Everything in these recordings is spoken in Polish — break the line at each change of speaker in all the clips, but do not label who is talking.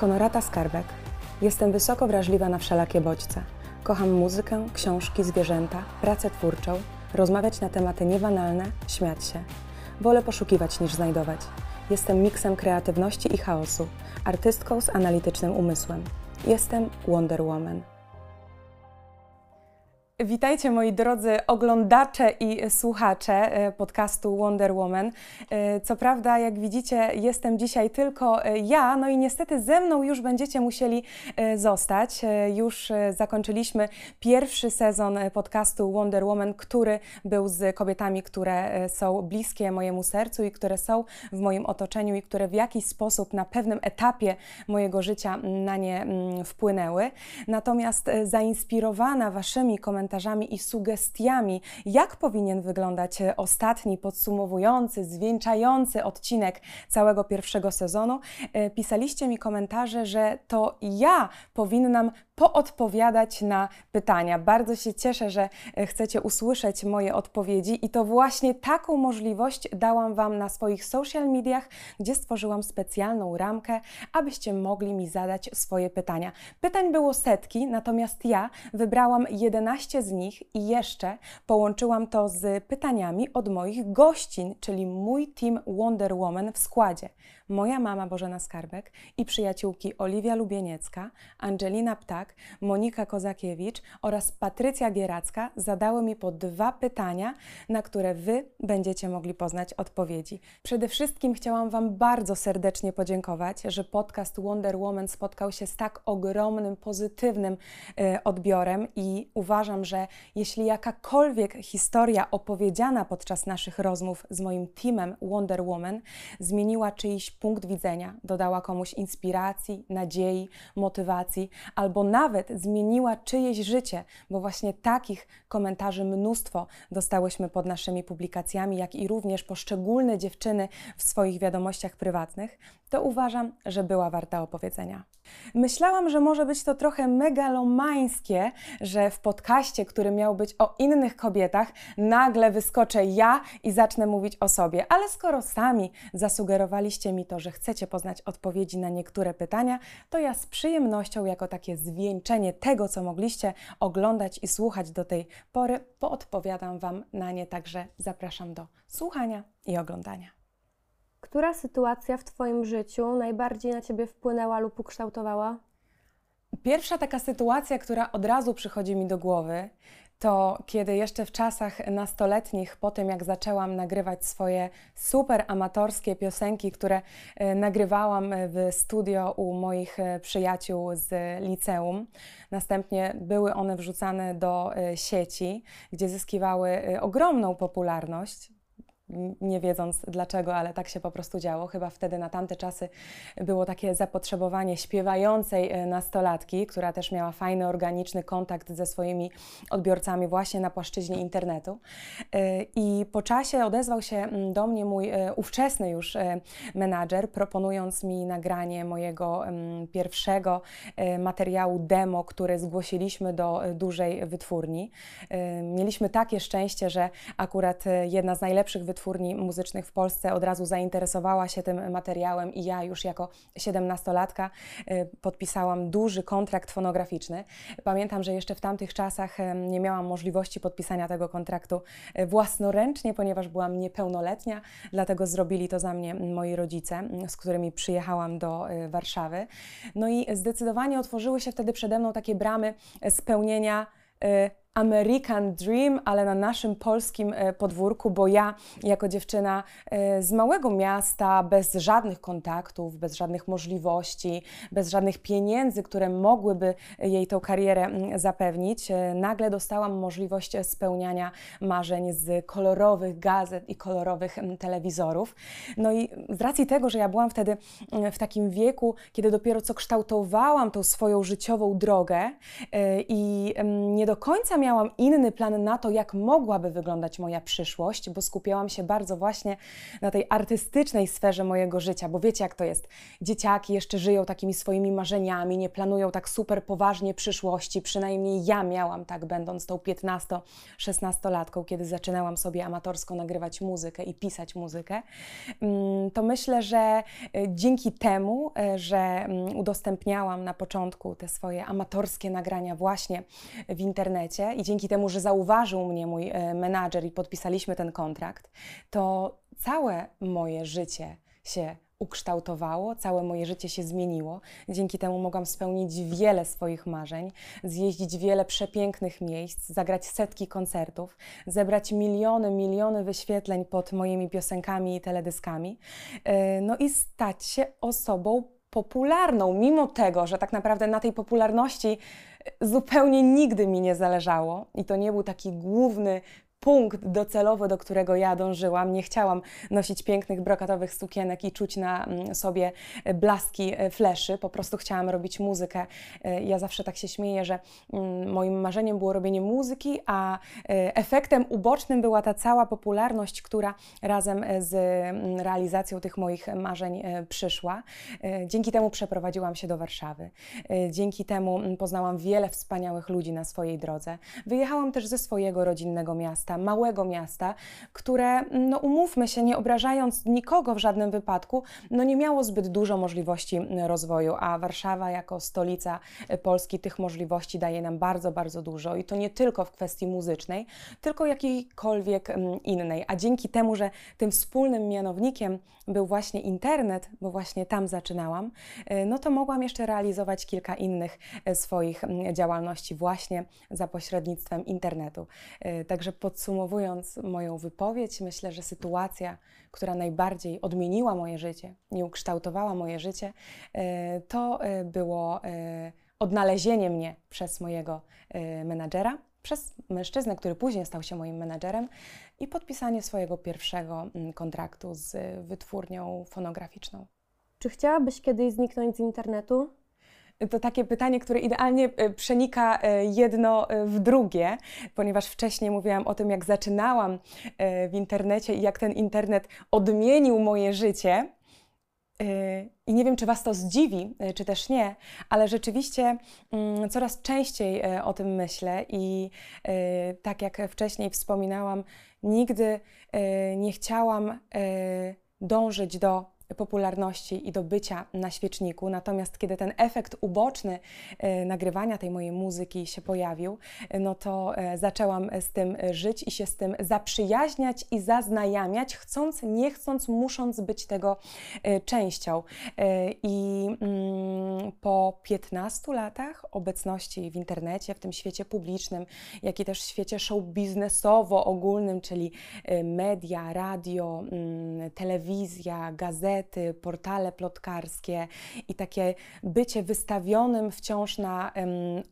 Honorata Skarbek. Jestem wysoko wrażliwa na wszelakie bodźce. Kocham muzykę, książki, zwierzęta, pracę twórczą, rozmawiać na tematy niebanalne, śmiać się. Wolę poszukiwać niż znajdować. Jestem miksem kreatywności i chaosu, artystką z analitycznym umysłem. Jestem Wonder Woman. Witajcie moi drodzy oglądacze i słuchacze e, podcastu Wonder Woman. E, co prawda, jak widzicie, jestem dzisiaj tylko e, ja, no i niestety ze mną już będziecie musieli zostać. Już zakończyliśmy pierwszy sezon podcastu Wonder Woman, który był z kobietami, które są bliskie mojemu sercu i które są w moim otoczeniu i które w jakiś sposób na pewnym etapie mojego życia na nie mm, wpłynęły. Natomiast zainspirowana waszymi komentarzami, komentarzami i sugestiami, jak powinien wyglądać e, ostatni, podsumowujący, zwieńczający odcinek całego pierwszego sezonu, e, pisaliście mi komentarze, że to ja powinnam poodpowiadać na pytania. Bardzo się cieszę, że e, chcecie usłyszeć moje odpowiedzi i to właśnie taką możliwość dałam Wam na swoich social mediach, gdzie stworzyłam specjalną ramkę, abyście mogli mi zadać swoje pytania. Pytań było setki, natomiast ja wybrałam 11 z nich i jeszcze połączyłam to z pytaniami od moich gościn, czyli mój team Wonder Woman w składzie moja mama Bożena Skarbek i przyjaciółki Oliwia Lubieniecka, Angelina Ptak, Monika Kozakiewicz oraz Patrycja Gieracka zadały mi po dwa pytania, na które Wy będziecie mogli poznać odpowiedzi. Przede wszystkim chciałam Wam bardzo serdecznie podziękować, że podcast Wonder Woman spotkał się z tak ogromnym, pozytywnym y, odbiorem i uważam, że jeśli jakakolwiek historia opowiedziana podczas naszych rozmów z moim teamem Wonder Woman zmieniła czyjś punkt widzenia, dodała komuś inspiracji, nadziei, motywacji, albo nawet zmieniła czyjeś życie, bo właśnie takich komentarzy mnóstwo dostałyśmy pod naszymi publikacjami, jak i również poszczególne dziewczyny w swoich wiadomościach prywatnych, to uważam, że była warta opowiedzenia. Myślałam, że może być to trochę megalomańskie, że w podcaście, który miał być o innych kobietach, nagle wyskoczę ja i zacznę mówić o sobie. Ale skoro sami zasugerowaliście mi to, że chcecie poznać odpowiedzi na niektóre pytania, to ja z przyjemnością, jako takie zwieńczenie tego, co mogliście oglądać i słuchać do tej pory, poodpowiadam Wam na nie. Także zapraszam do słuchania i oglądania.
Która sytuacja w Twoim życiu najbardziej na Ciebie wpłynęła lub ukształtowała?
Pierwsza taka sytuacja, która od razu przychodzi mi do głowy, to kiedy jeszcze w czasach nastoletnich, po tym jak zaczęłam nagrywać swoje super amatorskie piosenki, które e, nagrywałam w studio u moich e, przyjaciół z liceum, następnie były one wrzucane do e, sieci, gdzie zyskiwały ogromną popularność nie wiedząc dlaczego, ale tak się po prostu działo. Chyba wtedy na tamte czasy było takie zapotrzebowanie śpiewającej e, nastolatki, która też miała fajny, organiczny kontakt ze swoimi odbiorcami właśnie na płaszczyźnie internetu. E, I po czasie odezwał się do mnie mój e, ówczesny już menadżer, proponując mi nagranie mojego pierwszego materiału demo, który zgłosiliśmy do dużej wytwórni. Mieliśmy takie szczęście, że akurat jedna z najlepszych wytwórni wytwórni muzycznych w Polsce od razu zainteresowała się tym materiałem i ja już jako 17-latka y, podpisałam duży kontrakt fonograficzny. Pamiętam, że jeszcze w tamtych czasach y, nie miałam możliwości podpisania tego kontraktu y, własnoręcznie, ponieważ byłam niepełnoletnia, dlatego zrobili to za mnie moi rodzice, z którymi przyjechałam do Warszawy. No i zdecydowanie otworzyły się wtedy przede mną takie bramy spełnienia American Dream, ale na naszym polskim e, podwórku, bo ja jako dziewczyna e, z małego miasta, bez żadnych kontaktów, bez żadnych możliwości, bez żadnych pieniędzy, które mogłyby jej tą karierę mm, zapewnić, e, nagle dostałam możliwość spełniania marzeń z kolorowych gazet i kolorowych mm, telewizorów. No i z racji tego, że ja byłam wtedy mm, w takim wieku, kiedy dopiero co kształtowałam tą swoją życiową drogę i nie do końca miałam inny plan na to, jak mogłaby wyglądać moja przyszłość, bo skupiałam się bardzo właśnie na tej artystycznej sferze mojego życia, bo wiecie jak to jest. Dzieciaki jeszcze żyją takimi swoimi marzeniami, nie planują tak super poważnie przyszłości, przynajmniej ja miałam tak, będąc tą 15-16-latką, kiedy zaczynałam sobie amatorsko nagrywać muzykę i pisać muzykę, mm, to myślę, że e, dzięki temu, e, że mm, udostępniałam na początku te swoje amatorskie nagrania właśnie w internecie i dzięki temu, że zauważył mnie mój e, menadżer i podpisaliśmy ten kontrakt, to całe moje życie się ukształtowało, całe moje życie się zmieniło. Dzięki temu mogłam spełnić wiele swoich marzeń, zjeździć wiele przepięknych miejsc, zagrać setki koncertów, zebrać miliony, miliony wyświetleń pod moimi piosenkami i teledyskami, e, no i stać się osobą popularną, mimo tego, że tak naprawdę na tej popularności zupełnie nigdy mi nie zależało i to nie był taki główny punkt docelowy, do którego ja dążyłam. Nie chciałam nosić pięknych brokatowych sukienek i czuć na mm, sobie blaski e, fleszy. Po prostu chciałam robić muzykę. E, ja zawsze tak się śmieję, że mm, moim marzeniem było robienie muzyki, a e, efektem ubocznym była ta cała popularność, która razem z mm, realizacją tych moich marzeń przyszła. Dzięki temu przeprowadziłam się do Warszawy. Dzięki temu poznałam wiele wspaniałych ludzi na swojej drodze. Wyjechałam też ze swojego rodzinnego miasta miasta, małego miasta, które, no umówmy się, nie obrażając nikogo w żadnym wypadku, no nie miało zbyt dużo możliwości rozwoju, a Warszawa jako stolica Polski tych możliwości daje nam bardzo, bardzo dużo i to nie tylko w kwestii muzycznej, tylko jakiejkolwiek mm, innej. A dzięki temu, że tym wspólnym mianownikiem był właśnie internet, bo właśnie tam zaczynałam, y, no to mogłam jeszcze realizować kilka innych y, swoich mm, działalności właśnie za pośrednictwem internetu. Y, także pod Podsumowując moją wypowiedź, myślę, że sytuacja, która najbardziej odmieniła moje życie, nie ukształtowała moje życie, e, to e, było e, odnalezienie mnie przez mojego menadżera, przez mężczyznę, który później stał się moim menadżerem i podpisanie swojego pierwszego mm, kontraktu z wytwórnią fonograficzną.
Czy chciałabyś kiedyś zniknąć z internetu?
To takie pytanie, które idealnie e, przenika e, jedno e, w drugie, ponieważ wcześniej mówiłam o tym, jak zaczynałam w internecie i jak ten internet odmienił moje życie. I nie wiem, czy Was to zdziwi, czy też nie, ale rzeczywiście mm, coraz częściej o tym myślę i tak jak wcześniej wspominałam, nigdy nie chciałam dążyć do popularności i do bycia na świeczniku. Natomiast kiedy ten efekt uboczny e, nagrywania tej mojej muzyki się pojawił, e, no to e, zaczęłam z tym żyć i się z tym zaprzyjaźniać i zaznajamiać, chcąc, nie chcąc, musząc być tego częścią. I mm, po 15 latach obecności w internecie, w tym świecie publicznym, jak i też świecie show biznesowo ogólnym, czyli media, radio, mm, telewizja, gazety, gazety, portale plotkarskie i takie bycie wystawionym wciąż na um,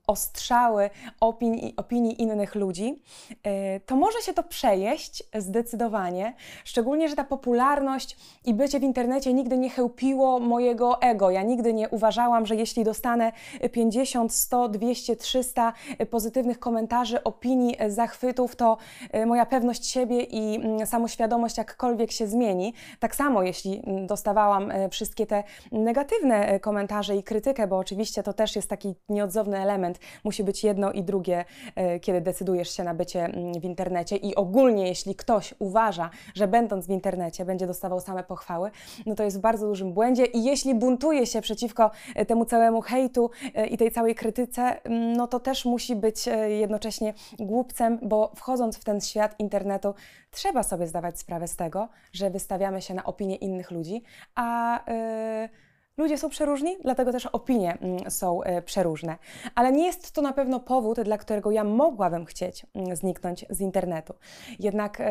ostrzały opinii, opinii innych ludzi, y, to może się to przejeść zdecydowanie. Szczególnie, że ta popularność i bycie w internecie nigdy nie chełpiło mojego ego. Ja nigdy nie uważałam, że jeśli dostanę 50, 100, 200, 300 pozytywnych komentarzy, opinii, zachwytów, to y, moja pewność siebie i samoświadomość jakkolwiek się zmieni. Tak samo, jeśli mm, dostawałam e, wszystkie te negatywne e, komentarze i krytykę, bo oczywiście to też jest taki nieodzowny element. Musi być jedno i drugie, e, kiedy decydujesz się na bycie mm, w internecie. I ogólnie, jeśli ktoś uważa, że będąc w internecie będzie dostawał same pochwały, no to jest w bardzo dużym błędzie. I jeśli buntuje się przeciwko temu całemu hejtu i tej całej krytyce, mm, no to też musi być jednocześnie głupcem, bo wchodząc w ten świat internetu, trzeba sobie zdawać sprawę z tego, że wystawiamy się na opinie innych ludzi, a y, ludzie są przeróżni, dlatego też opinie mm, są y, przeróżne. Ale nie jest to na pewno powód, dla którego ja mogłabym chcieć mm, zniknąć z internetu. Jednak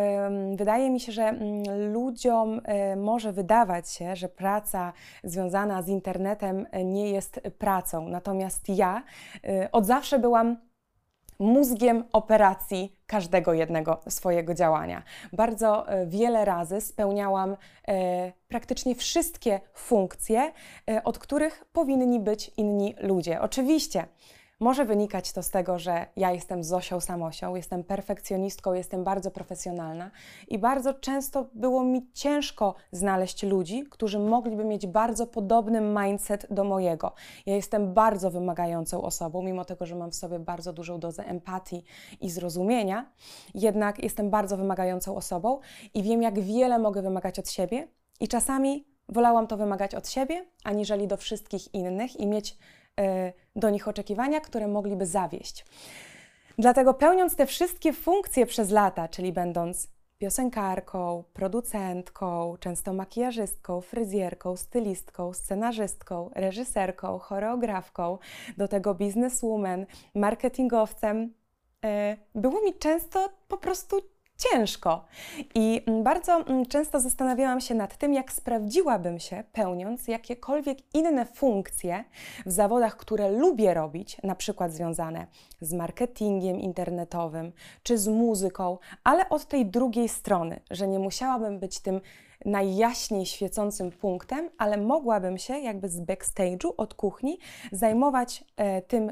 wydaje mi się, że mm, ludziom y, może wydawać się, że praca związana z internetem nie jest pracą. Natomiast ja od zawsze byłam mózgiem operacji każdego jednego swojego działania. Bardzo e, wiele razy spełniałam e, praktycznie wszystkie funkcje, e, od których powinni być inni ludzie. Oczywiście Może wynikać to z tego, że ja jestem Zosią Samosią, jestem perfekcjonistką, jestem bardzo profesjonalna i bardzo często było mi ciężko znaleźć ludzi, którzy mogliby mieć bardzo podobny mindset do mojego. Ja jestem bardzo wymagającą osobą, mimo tego, że mam w sobie bardzo dużą dozę empatii i zrozumienia, jednak jestem bardzo wymagającą osobą i wiem, jak wiele mogę wymagać od siebie i czasami wolałam to wymagać od siebie, aniżeli do wszystkich innych i mieć do nich oczekiwania, które mogliby zawieść. Dlatego pełniąc te wszystkie funkcje przez lata, czyli będąc piosenkarką, producentką, często makijażystką, fryzjerką, stylistką, scenarzystką, reżyserką, choreografką, do tego bizneswoman, marketingowcem, e, było mi często po prostu ciężko. I mm, bardzo mm, często zastanawiałam się nad tym, jak sprawdziłabym się, pełniąc jakiekolwiek inne funkcje w zawodach, które lubię robić, na przykład związane z marketingiem internetowym czy z muzyką, ale od tej drugiej strony, że nie musiałabym być tym najjaśniej świecącym punktem, ale mogłabym się jakby z backstage'u, od kuchni zajmować e, tym,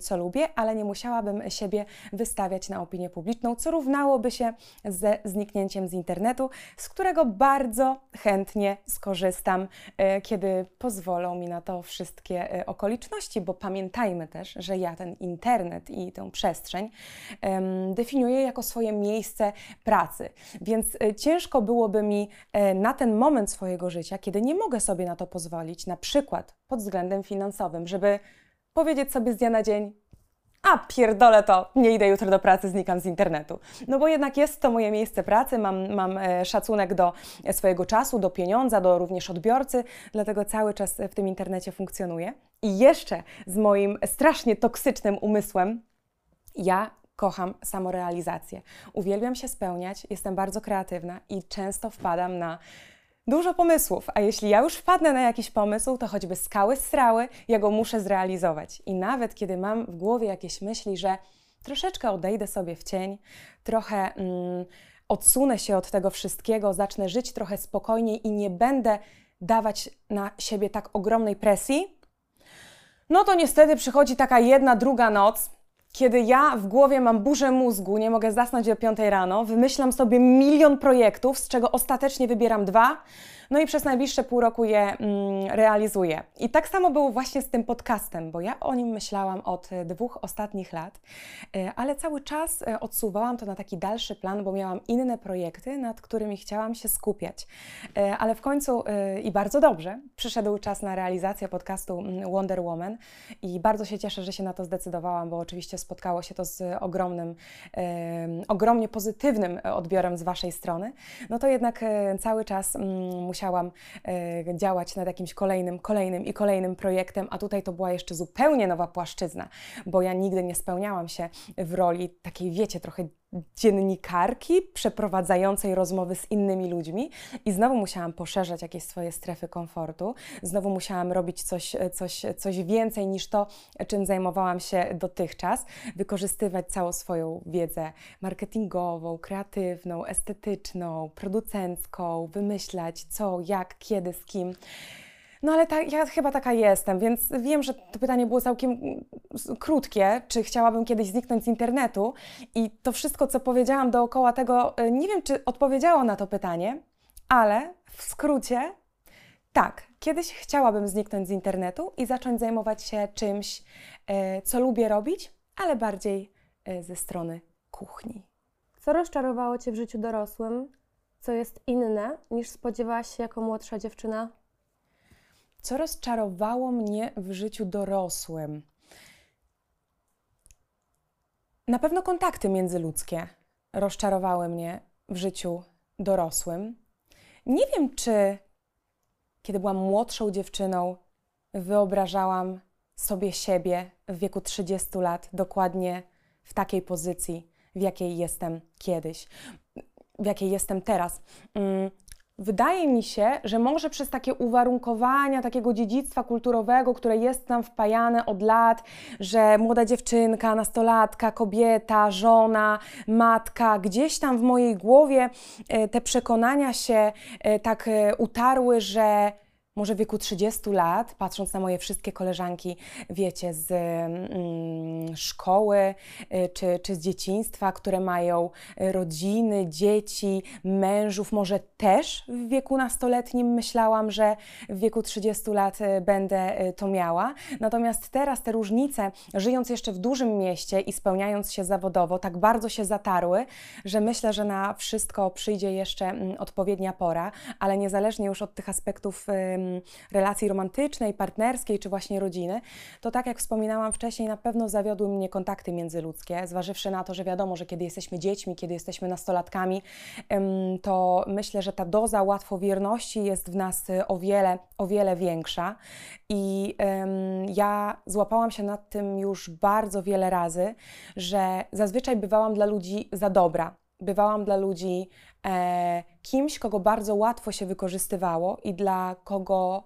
co lubię, ale nie musiałabym siebie wystawiać na opinię publiczną, co równałoby się ze zniknięciem z internetu, z którego bardzo chętnie skorzystam, e, kiedy pozwolą mi na to wszystkie e, okoliczności, bo pamiętajmy też, że ja ten internet i tę przestrzeń definiuję jako swoje miejsce pracy, więc ciężko byłoby mi na ten moment swojego życia, kiedy nie mogę sobie na to pozwolić, na przykład pod względem finansowym, żeby powiedzieć sobie z dnia na dzień, a pierdolę to, nie idę jutro do pracy, znikam z internetu. No bo jednak jest to moje miejsce pracy, mam, mam e, szacunek do swojego czasu, do pieniądza, do również odbiorcy, dlatego cały czas w tym internecie funkcjonuję. I jeszcze z moim strasznie toksycznym umysłem, ja kocham samorealizację. Uwielbiam się spełniać, jestem bardzo kreatywna i często wpadam na dużo pomysłów, a jeśli ja już wpadnę na jakiś pomysł, to choćby skały strały, ja go muszę zrealizować. I nawet kiedy mam w głowie jakieś myśli, że troszeczkę odejdę sobie w cień, trochę mm, odsunę się od tego wszystkiego, zacznę żyć trochę spokojniej i nie będę dawać na siebie tak ogromnej presji, no to niestety przychodzi taka jedna, druga noc, kiedy ja w głowie mam burzę mózgu, nie mogę zasnąć do 5 rano, wymyślam sobie milion projektów, z czego ostatecznie wybieram dwa, no i przez najbliższe pół roku je mm, realizuję. I tak samo było właśnie z tym podcastem, bo ja o nim myślałam od e, dwóch ostatnich lat, e, ale cały czas e, odsuwałam to na taki dalszy plan, bo miałam inne projekty, nad którymi chciałam się skupiać. Ale w końcu i bardzo dobrze przyszedł czas na realizację podcastu mm, Wonder Woman i bardzo się cieszę, że się na to zdecydowałam, bo oczywiście spotkało się to z ogromnym, ogromnie pozytywnym odbiorem z Waszej strony. No to jednak cały czas musiałam musiałam e, działać nad jakimś kolejnym, kolejnym i kolejnym projektem, a tutaj to była jeszcze zupełnie nowa płaszczyzna, bo ja nigdy nie spełniałam się w roli takiej, wiecie, trochę dziennikarki przeprowadzającej rozmowy z innymi ludźmi. I znowu musiałam poszerzać jakieś swoje strefy komfortu, znowu musiałam robić coś, coś, coś więcej niż to, czym zajmowałam się dotychczas, wykorzystywać całą swoją wiedzę marketingową, kreatywną, estetyczną, producencką, wymyślać co, jak, kiedy, z kim. No ale ta, ja chyba taka jestem, więc wiem, że to pytanie było całkiem mm, krótkie, czy chciałabym kiedyś zniknąć z internetu i to wszystko, co powiedziałam dookoła tego, y, nie wiem, czy odpowiedziało na to pytanie, ale w skrócie tak, kiedyś chciałabym zniknąć z internetu i zacząć zajmować się czymś, y, co lubię robić, ale bardziej y, ze strony kuchni.
Co rozczarowało Cię w życiu dorosłym, co jest inne niż spodziewałaś się jako młodsza dziewczyna?
Co rozczarowało mnie w życiu dorosłym? Na pewno kontakty międzyludzkie rozczarowały mnie w życiu dorosłym. Nie wiem, czy kiedy byłam młodszą dziewczyną, wyobrażałam sobie siebie w wieku 30 lat dokładnie w takiej pozycji, w jakiej jestem kiedyś, w jakiej jestem teraz. Wydaje mi się, że może przez takie uwarunkowania takiego dziedzictwa kulturowego, które jest nam wpajane od lat, że młoda dziewczynka, nastolatka, kobieta, żona, matka, gdzieś tam w mojej głowie e, te przekonania się e, tak e, utarły, że może w wieku 30 lat, patrząc na moje wszystkie koleżanki, wiecie, z mm, szkoły y, czy, czy z dzieciństwa, które mają rodziny, dzieci, mężów, może też w wieku nastoletnim myślałam, że w wieku 30 lat y, będę y, to miała. Natomiast teraz te różnice, żyjąc jeszcze w dużym mieście i spełniając się zawodowo, tak bardzo się zatarły, że myślę, że na wszystko przyjdzie jeszcze mm, odpowiednia pora, ale niezależnie już od tych aspektów relacji romantycznej, partnerskiej czy właśnie rodziny, to tak jak wspominałam wcześniej, na pewno zawiodły mnie kontakty międzyludzkie, zważywszy na to, że wiadomo, że kiedy jesteśmy dziećmi, kiedy jesteśmy nastolatkami, to myślę, że ta doza łatwowierności jest w nas y, o wiele, o wiele większa. I ja złapałam się nad tym już bardzo wiele razy, że zazwyczaj bywałam dla ludzi za dobra. Bywałam dla ludzi e, kimś, kogo bardzo łatwo się wykorzystywało i dla kogo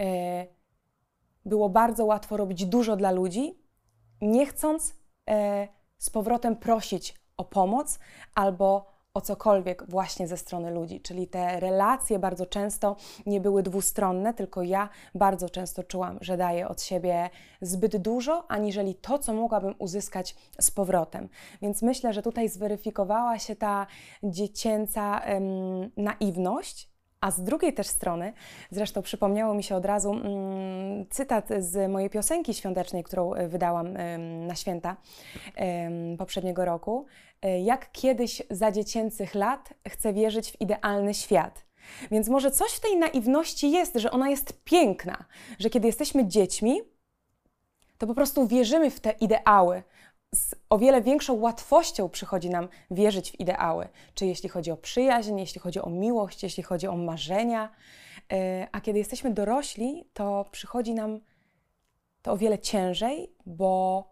e, było bardzo łatwo robić dużo dla ludzi, nie chcąc e, z powrotem prosić o pomoc albo o cokolwiek właśnie ze strony ludzi. Czyli te relacje bardzo często nie były dwustronne, tylko ja bardzo często czułam, że daję od siebie zbyt dużo, aniżeli to, co mogłabym uzyskać z powrotem. Więc myślę, że tutaj zweryfikowała się ta dziecięca naiwność, a z drugiej też strony, zresztą przypomniało mi się od razu mm, cytat z mojej piosenki świątecznej, którą e, wydałam na święta poprzedniego roku. E, jak kiedyś za dziecięcych lat chcę wierzyć w idealny świat. Więc może coś w tej naiwności jest, że ona jest piękna, że kiedy jesteśmy dziećmi, to po prostu wierzymy w te ideały, o wiele większą łatwością przychodzi nam wierzyć w ideały. Czy jeśli chodzi o przyjaźń, jeśli chodzi o miłość, jeśli chodzi o marzenia. E, a kiedy jesteśmy dorośli, to przychodzi nam to o wiele ciężej, bo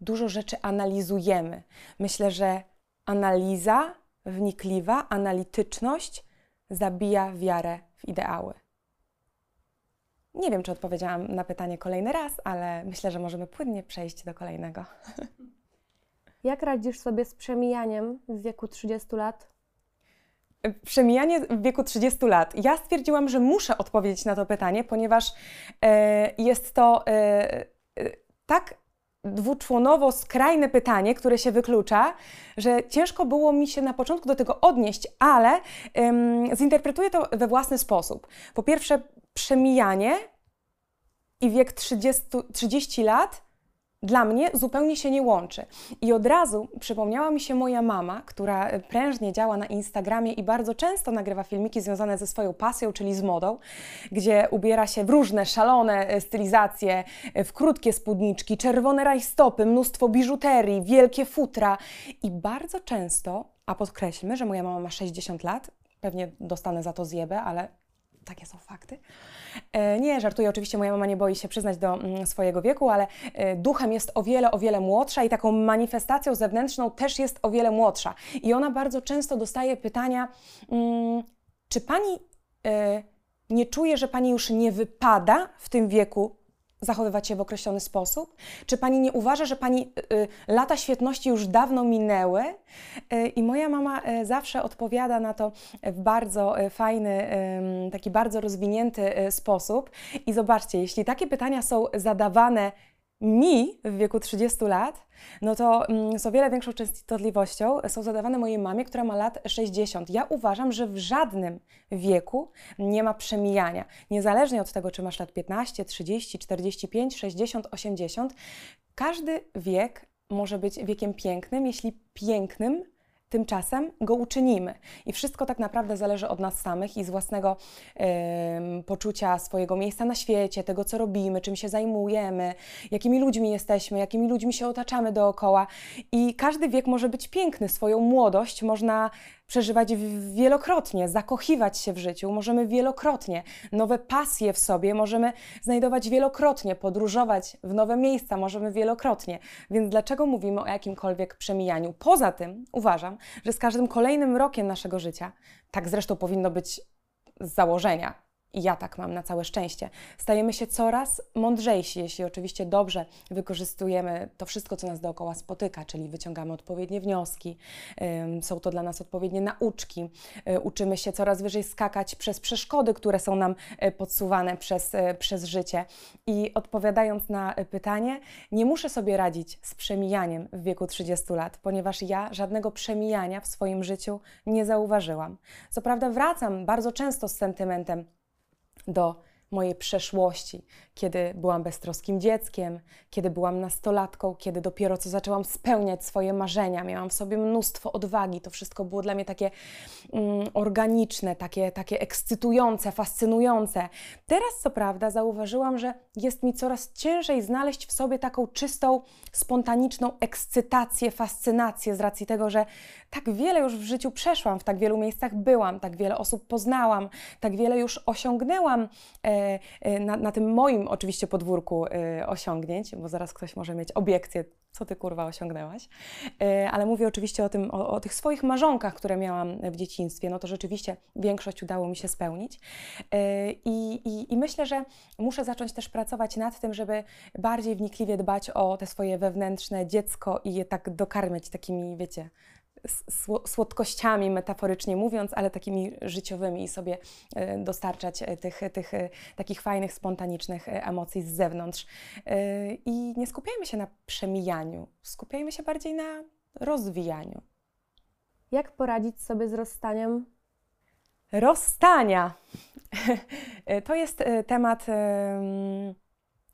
dużo rzeczy analizujemy. Myślę, że analiza wnikliwa, analityczność zabija wiarę w ideały. Nie wiem, czy odpowiedziałam na pytanie kolejny raz, ale myślę, że możemy płynnie przejść do kolejnego.
Jak radzisz sobie z przemijaniem w wieku 30 lat?
Przemijanie w wieku 30 lat. Ja stwierdziłam, że muszę odpowiedzieć na to pytanie, ponieważ e, jest to e, e, tak dwuczłonowo skrajne pytanie, które się wyklucza, że ciężko było mi się na początku do tego odnieść, ale zinterpretuję to we własny sposób. Po pierwsze, przemijanie i wiek 30, 30 lat dla mnie zupełnie się nie łączy. I od razu przypomniała mi się moja mama, która prężnie działa na Instagramie i bardzo często nagrywa filmiki związane ze swoją pasją, czyli z modą, gdzie ubiera się w różne szalone e, stylizacje, e, w krótkie spódniczki, czerwone rajstopy, mnóstwo biżuterii, wielkie futra. I bardzo często, a podkreślmy, że moja mama ma 60 lat, pewnie dostanę za to zjebę, ale takie są fakty. E, nie, żartuję, oczywiście moja mama nie boi się przyznać do mm, swojego wieku, ale e, duchem jest o wiele, o wiele młodsza i taką manifestacją zewnętrzną też jest o wiele młodsza. I ona bardzo często dostaje pytania, mm, czy pani e, nie czuje, że pani już nie wypada w tym wieku zachowywać się w określony sposób? Czy pani nie uważa, że pani y, y, lata świetności już dawno minęły? Y, I moja mama y, zawsze odpowiada na to w bardzo y, fajny, taki bardzo rozwinięty y, sposób. I zobaczcie, jeśli takie pytania są zadawane mi w wieku 30 lat, no to mm, z o wiele większą częstotliwością są zadawane mojej mamie, która ma lat 60. Ja uważam, że w żadnym wieku nie ma przemijania. Niezależnie od tego, czy masz lat 15, 30, 45, 60, 80, każdy wiek może być wiekiem pięknym, jeśli pięknym tymczasem go uczynimy. I wszystko tak naprawdę zależy od nas samych i z własnego poczucia swojego miejsca na świecie, tego co robimy, czym się zajmujemy, jakimi ludźmi jesteśmy, jakimi ludźmi się otaczamy dookoła. I każdy wiek może być piękny, swoją młodość można przeżywać wielokrotnie, zakochiwać się w życiu, możemy wielokrotnie, nowe pasje w sobie możemy znajdować wielokrotnie, podróżować w nowe miejsca możemy wielokrotnie. Więc dlaczego mówimy o jakimkolwiek przemijaniu? Poza tym uważam, że z każdym kolejnym rokiem naszego życia, tak zresztą powinno być z założenia, I ja tak mam na całe szczęście. Stajemy się coraz mądrzejsi, jeśli oczywiście dobrze wykorzystujemy to wszystko, co nas dookoła spotyka, czyli wyciągamy odpowiednie wnioski, są to dla nas odpowiednie nauczki, y, uczymy się coraz wyżej skakać przez przeszkody, które są nam y, podsuwane przez, y, przez życie. I odpowiadając na pytanie, nie muszę sobie radzić z przemijaniem w wieku 30 lat, ponieważ ja żadnego przemijania w swoim życiu nie zauważyłam. Co prawda, wracam bardzo często z sentymentem do mojej przeszłości, kiedy byłam beztroskim dzieckiem, kiedy byłam nastolatką, kiedy dopiero co zaczęłam spełniać swoje marzenia, miałam w sobie mnóstwo odwagi. To wszystko było dla mnie takie mm, organiczne, takie, takie ekscytujące, fascynujące. Teraz, co prawda, zauważyłam, że jest mi coraz ciężej znaleźć w sobie taką czystą, spontaniczną ekscytację, fascynację z racji tego, że tak wiele już w życiu przeszłam, w tak wielu miejscach byłam, tak wiele osób poznałam, tak wiele już osiągnęłam e, e, na, na tym moim oczywiście podwórku e, osiągnięć, bo zaraz ktoś może mieć obiekcję, co ty kurwa osiągnęłaś. Ale mówię oczywiście o tym, o, o, tych swoich marzonkach, które miałam w dzieciństwie. No to rzeczywiście większość udało mi się spełnić. I, i, I myślę, że muszę zacząć też pracować nad tym, żeby bardziej wnikliwie dbać o te swoje wewnętrzne dziecko i je tak dokarmiać takimi, wiecie, słodkościami, metaforycznie mówiąc, ale takimi życiowymi i sobie e, dostarczać e, tych, tych e, takich fajnych, spontanicznych emocji z zewnątrz. I nie skupiajmy się na przemijaniu, skupiajmy się bardziej na rozwijaniu.
Jak poradzić sobie z rozstaniem?
Rozstania. To jest temat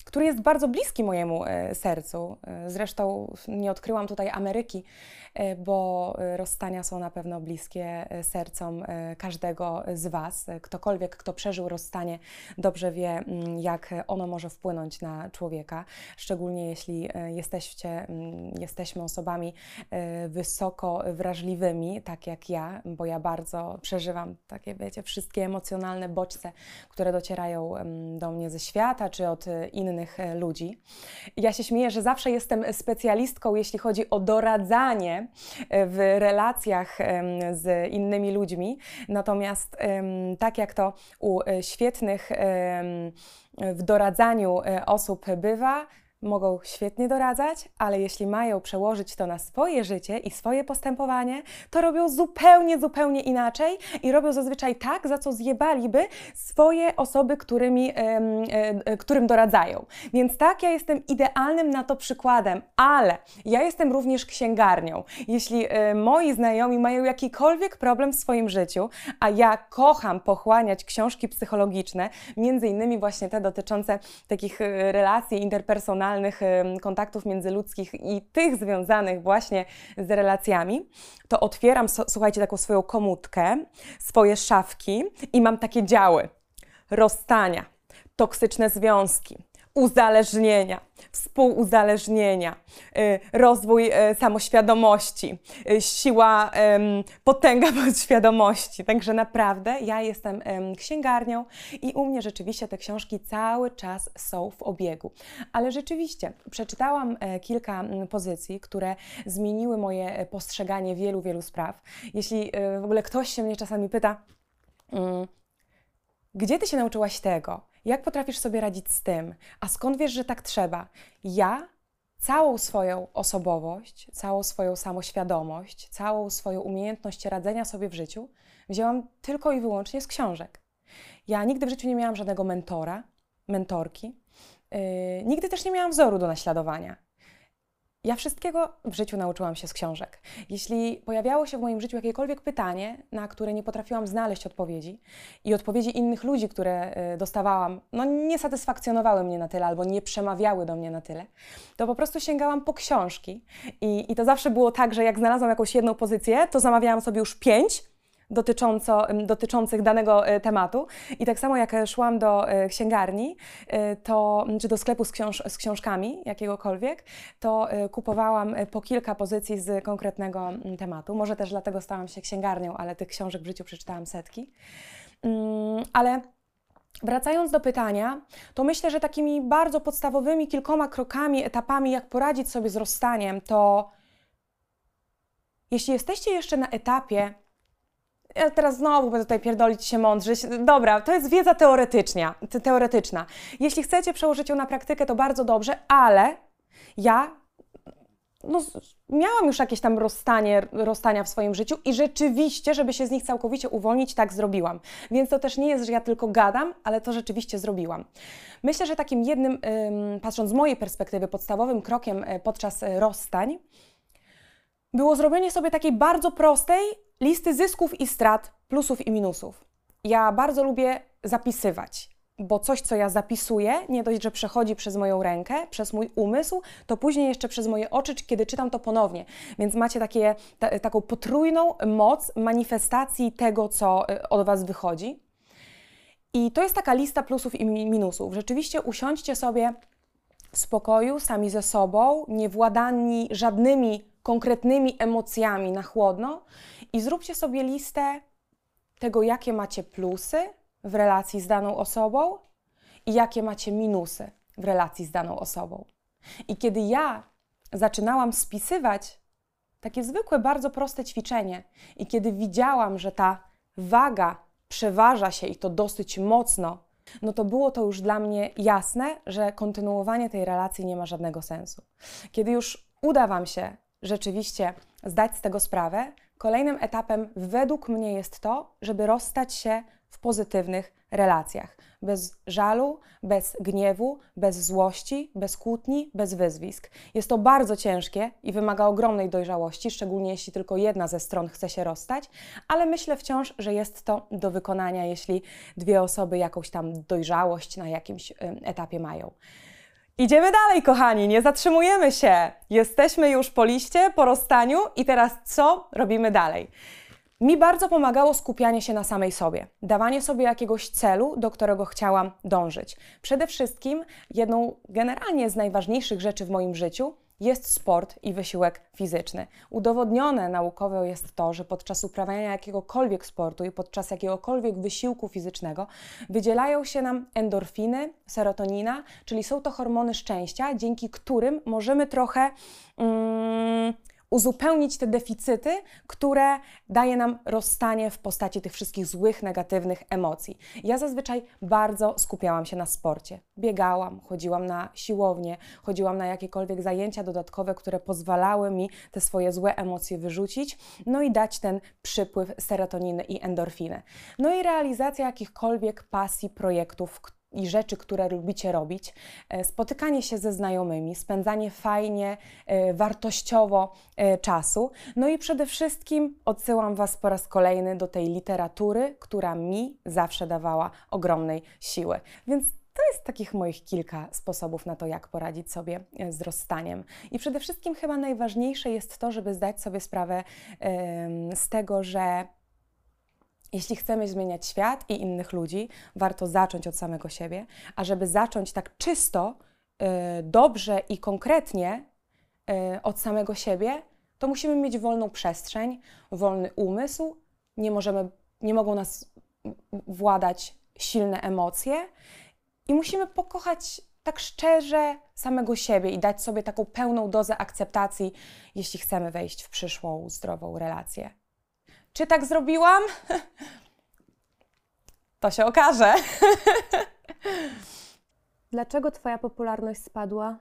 który jest bardzo bliski mojemu sercu. Zresztą nie odkryłam tutaj Ameryki E, bo e, rozstania są na pewno bliskie e, sercom każdego z Was. Ktokolwiek, kto przeżył rozstanie, dobrze wie, mm, jak ono może wpłynąć na człowieka, szczególnie jeśli jesteście, mm, jesteśmy osobami wysoko wrażliwymi, tak jak ja, bo ja bardzo przeżywam takie, wiecie, wszystkie emocjonalne bodźce, które docierają mm, do mnie ze świata czy od innych ludzi. Ja się śmieję, że zawsze jestem specjalistką, jeśli chodzi o doradzanie w relacjach z innymi ludźmi. Natomiast tak jak to u e, świetnych w doradzaniu e, osób bywa, mogą świetnie doradzać, ale jeśli mają przełożyć to na swoje życie i swoje postępowanie, to robią zupełnie, zupełnie inaczej i robią zazwyczaj tak, za co zjebaliby swoje osoby, którymi, e, którym doradzają. Więc tak, ja jestem idealnym na to przykładem, ale ja jestem również księgarnią. Jeśli e, moi znajomi mają jakikolwiek problem w swoim życiu, a ja kocham pochłaniać książki psychologiczne, między innymi właśnie te dotyczące takich e, relacji interpersonalnych, emocjonalnych kontaktów międzyludzkich i tych związanych właśnie z relacjami, to otwieram, słuchajcie, taką swoją komutkę, swoje szafki i mam takie działy: rozstania, toksyczne związki, uzależnienia, współuzależnienia, y, rozwój y, samoświadomości, y, siła, potęga podświadomości. Także naprawdę ja jestem księgarnią i u mnie rzeczywiście te książki cały czas są w obiegu. Ale rzeczywiście przeczytałam e, kilka pozycji, które zmieniły moje e, postrzeganie wielu, wielu spraw. Jeśli e, w ogóle ktoś się mnie czasami pyta, mm, gdzie ty się nauczyłaś tego? Jak potrafisz sobie radzić z tym? A skąd wiesz, że tak trzeba? Ja całą swoją osobowość, całą swoją samoświadomość, całą swoją umiejętność radzenia sobie w życiu wzięłam tylko i wyłącznie z książek. Ja nigdy w życiu nie miałam żadnego mentora, mentorki. Yy, nigdy też nie miałam wzoru do naśladowania. Ja wszystkiego w życiu nauczyłam się z książek. Jeśli pojawiało się w moim życiu jakiekolwiek pytanie, na które nie potrafiłam znaleźć odpowiedzi i odpowiedzi innych ludzi, które y, dostawałam, no nie satysfakcjonowały mnie na tyle albo nie przemawiały do mnie na tyle, to po prostu sięgałam po książki. I, i to zawsze było tak, że jak znalazłam jakąś jedną pozycję, to zamawiałam sobie już pięć dotycząco, dotyczących danego e, tematu. I tak samo jak szłam do e, księgarni, e, to, czy do sklepu z, książ z książkami jakiegokolwiek, to kupowałam po kilka pozycji z konkretnego tematu. Może też dlatego stałam się księgarnią, ale tych książek w życiu przeczytałam setki. Mm, ale Wracając do pytania, to myślę, że takimi bardzo podstawowymi kilkoma krokami, etapami, jak poradzić sobie z rozstaniem, to jeśli jesteście jeszcze na etapie ja teraz znowu będę tutaj pierdolić się mądrzyć. Dobra, to jest wiedza teoretyczna. teoretyczna. Jeśli chcecie przełożyć ją na praktykę, to bardzo dobrze, ale ja no, miałam już jakieś tam rozstanie, rozstania w swoim życiu i rzeczywiście, żeby się z nich całkowicie uwolnić, tak zrobiłam. Więc to też nie jest, że ja tylko gadam, ale to rzeczywiście zrobiłam. Myślę, że takim jednym, patrząc z mojej perspektywy, podstawowym krokiem e, podczas e, rozstań było zrobienie sobie takiej bardzo prostej listy zysków i strat, plusów i minusów. Ja bardzo lubię zapisywać bo coś, co ja zapisuję, nie dość, że przechodzi przez moją rękę, przez mój umysł, to później jeszcze przez moje oczy, kiedy czytam to ponownie. Więc macie takie, ta, taką potrójną moc manifestacji tego, co y, od Was wychodzi. I to jest taka lista plusów i minusów. Rzeczywiście usiądźcie sobie w spokoju, sami ze sobą, niewładani żadnymi konkretnymi emocjami na chłodno i zróbcie sobie listę tego, jakie macie plusy, w relacji z daną osobą i jakie macie minusy w relacji z daną osobą. I kiedy ja zaczynałam spisywać takie zwykłe, bardzo proste ćwiczenie, i kiedy widziałam, że ta waga przeważa się i to dosyć mocno, no to było to już dla mnie jasne, że kontynuowanie tej relacji nie ma żadnego sensu. Kiedy już uda Wam się rzeczywiście zdać z tego sprawę, kolejnym etapem według mnie jest to, żeby rozstać się w pozytywnych relacjach. Bez żalu, bez gniewu, bez złości, bez kłótni, bez wyzwisk. Jest to bardzo ciężkie i wymaga ogromnej dojrzałości, szczególnie jeśli tylko jedna ze stron chce się rozstać, ale myślę wciąż, że jest to do wykonania, jeśli dwie osoby jakąś tam dojrzałość na jakimś etapie mają. Idziemy dalej, kochani, nie zatrzymujemy się. Jesteśmy już po liście, po rozstaniu i teraz co robimy dalej? Mi bardzo pomagało skupianie się na samej sobie, dawanie sobie jakiegoś celu, do którego chciałam dążyć. Przede wszystkim jedną generalnie z najważniejszych rzeczy w moim życiu jest sport i wysiłek fizyczny. Udowodnione naukowo jest to, że podczas uprawiania jakiegokolwiek sportu i podczas jakiegokolwiek wysiłku fizycznego wydzielają się nam endorfiny, serotonina, czyli są to hormony szczęścia, dzięki którym możemy trochę. Mm, uzupełnić te deficyty, które daje nam rozstanie w postaci tych wszystkich złych, negatywnych emocji. Ja zazwyczaj bardzo skupiałam się na sporcie. Biegałam, chodziłam na siłownię, chodziłam na jakiekolwiek zajęcia dodatkowe, które pozwalały mi te swoje złe emocje wyrzucić, no i dać ten przypływ serotoniny i endorfiny. No i realizacja jakichkolwiek pasji, projektów, i rzeczy, które lubicie robić, e, spotykanie się ze znajomymi, spędzanie fajnie, e, wartościowo e, czasu. No i przede wszystkim odsyłam Was po raz kolejny do tej literatury, która mi zawsze dawała ogromnej siły. Więc to jest takich moich kilka sposobów na to, jak poradzić sobie z rozstaniem. I przede wszystkim chyba najważniejsze jest to, żeby zdać sobie sprawę z tego, że jeśli chcemy zmieniać świat i innych ludzi, warto zacząć od samego siebie, a żeby zacząć tak czysto, yy, dobrze i konkretnie yy, od samego siebie, to musimy mieć wolną przestrzeń, wolny umysł, nie, możemy, nie mogą nas władać silne emocje i musimy pokochać tak szczerze samego siebie i dać sobie taką pełną dozę akceptacji, jeśli chcemy wejść w przyszłą zdrową relację. Czy tak zrobiłam? To się okaże.
Dlaczego Twoja popularność spadła?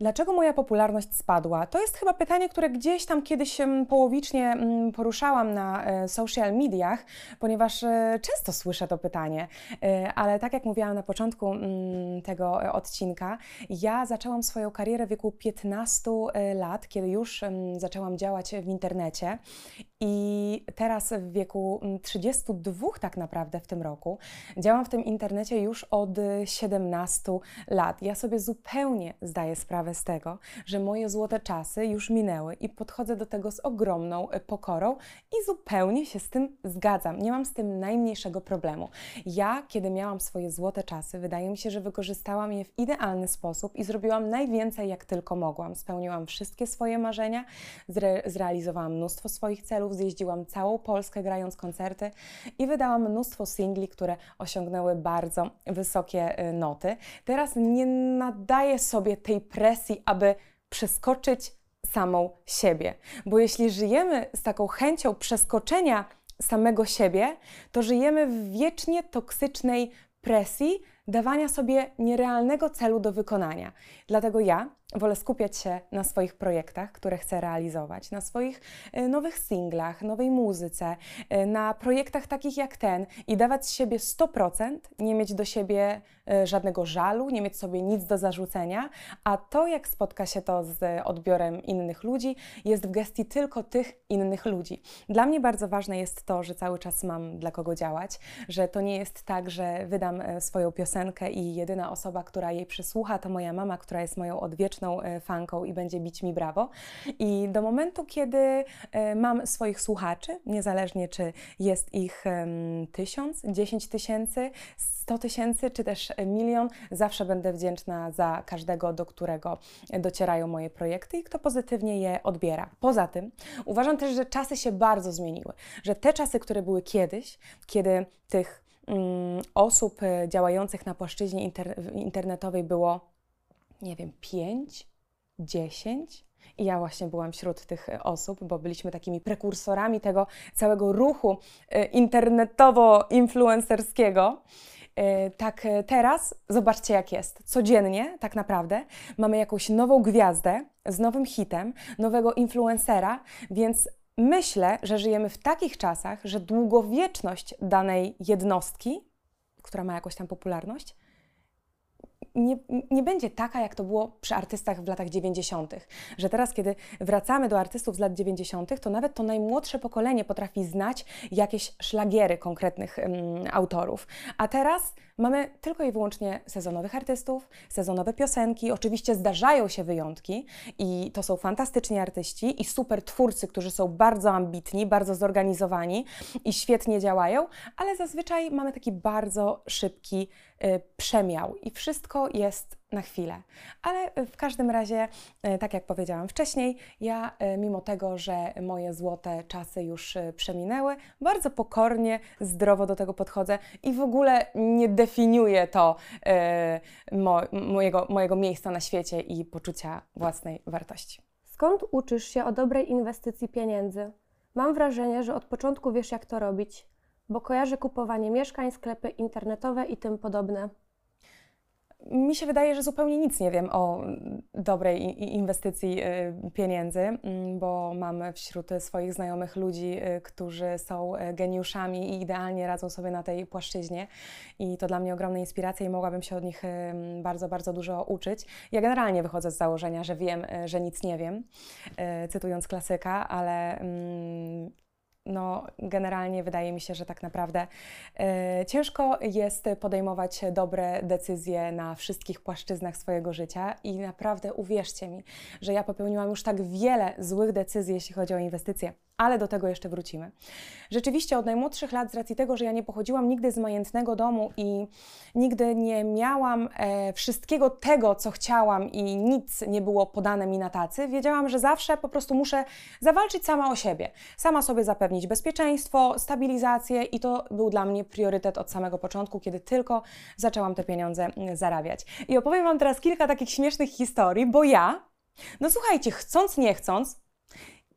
Dlaczego moja popularność spadła? To jest chyba pytanie, które gdzieś tam kiedyś połowicznie mm, poruszałam na e, social mediach, ponieważ e, często słyszę to pytanie. E, ale tak jak mówiłam na początku mm, tego odcinka, ja zaczęłam swoją karierę w wieku 15 lat, kiedy już zaczęłam działać w internecie. I teraz w wieku 32 tak naprawdę w tym roku działam w tym internecie już od 17 lat. Ja sobie zupełnie zdaję sprawę, sprawę z tego, że moje złote czasy już minęły i podchodzę do tego z ogromną e, pokorą i zupełnie się z tym zgadzam. Nie mam z tym najmniejszego problemu. Ja, kiedy miałam swoje złote czasy, wydaje mi się, że wykorzystałam je w idealny sposób i zrobiłam najwięcej, jak tylko mogłam. Spełniłam wszystkie swoje marzenia, zre zrealizowałam mnóstwo swoich celów, zjeździłam całą Polskę grając koncerty i wydałam mnóstwo singli, które osiągnęły bardzo wysokie e, noty. Teraz nie nadaję sobie tej presji, presji, aby przeskoczyć samą siebie. Bo jeśli żyjemy z taką chęcią przeskoczenia samego siebie, to żyjemy w wiecznie toksycznej presji dawania sobie nierealnego celu do wykonania. Dlatego ja wolę skupiać się na swoich projektach, które chcę realizować, na swoich e, nowych singlach, nowej muzyce, e, na projektach takich jak ten i dawać z siebie 100%, nie mieć do siebie e, żadnego żalu, nie mieć sobie nic do zarzucenia, a to, jak spotka się to z odbiorem innych ludzi, jest w gestii tylko tych innych ludzi. Dla mnie bardzo ważne jest to, że cały czas mam dla kogo działać, że to nie jest tak, że wydam swoją piosenkę i jedyna osoba, która jej przysłucha, to moja mama, która jest moją odwieczną E, fanką i będzie bić mi brawo. I do momentu, kiedy e, mam swoich słuchaczy, niezależnie czy jest ich tysiąc, dziesięć tysięcy, sto tysięcy, czy też milion, zawsze będę wdzięczna za każdego, do którego docierają moje projekty i kto pozytywnie je odbiera. Poza tym uważam też, że czasy się bardzo zmieniły, że te czasy, które były kiedyś, kiedy tych mm, osób e, działających na płaszczyźnie inter internetowej było nie wiem, 5, 10. I ja właśnie byłam wśród tych e, osób, bo byliśmy takimi prekursorami tego całego ruchu e, internetowo-influencerskiego. E, tak teraz zobaczcie, jak jest. Codziennie, tak naprawdę, mamy jakąś nową gwiazdę z nowym hitem, nowego influencera, więc myślę, że żyjemy w takich czasach, że długowieczność danej jednostki, która ma jakąś tam popularność, nie, nie będzie taka, jak to było przy artystach w latach 90., że teraz, kiedy wracamy do artystów z lat 90., to nawet to najmłodsze pokolenie potrafi znać jakieś szlagiery konkretnych autorów. A teraz mamy tylko i wyłącznie sezonowych artystów, sezonowe piosenki. Oczywiście zdarzają się wyjątki i to są fantastyczni artyści i super twórcy, którzy są bardzo ambitni, bardzo zorganizowani i świetnie działają, ale zazwyczaj mamy taki bardzo szybki y, przemiał i wszystko jest na chwilę. Ale w każdym razie, e, tak jak powiedziałam wcześniej, ja e, mimo tego, że moje złote czasy już e, przeminęły, bardzo pokornie, zdrowo do tego podchodzę i w ogóle nie definiuje to mo mojego, mojego miejsca na świecie i poczucia własnej wartości.
Skąd uczysz się o dobrej inwestycji pieniędzy? Mam wrażenie, że od początku wiesz, jak to robić, bo kojarzę kupowanie mieszkań, sklepy internetowe i tym podobne
mi się wydaje, że zupełnie nic nie wiem o dobrej inwestycji y, pieniędzy, mm, bo mam wśród swoich znajomych ludzi, y, którzy są y, geniuszami i idealnie radzą sobie na tej płaszczyźnie. I to dla mnie ogromna inspiracja i mogłabym się od nich bardzo, bardzo dużo uczyć. Ja generalnie wychodzę z założenia, że wiem, że nic nie wiem, cytując klasyka, ale mm, no, generalnie wydaje mi się, że tak naprawdę e, ciężko jest podejmować dobre decyzje na wszystkich płaszczyznach swojego życia i naprawdę uwierzcie mi, że ja popełniłam już tak wiele złych decyzji, jeśli chodzi o inwestycje ale do tego jeszcze wrócimy. Rzeczywiście od najmłodszych lat, z racji tego, że ja nie pochodziłam nigdy z majętnego domu i nigdy nie miałam e, wszystkiego tego, co chciałam i nic nie było podane mi na tacy, wiedziałam, że zawsze po prostu muszę zawalczyć sama o siebie, sama sobie zapewnić bezpieczeństwo, stabilizację i to był dla mnie priorytet od samego początku, kiedy tylko zaczęłam te pieniądze mm, zarabiać. I opowiem Wam teraz kilka takich śmiesznych historii, bo ja, no słuchajcie, chcąc, nie chcąc,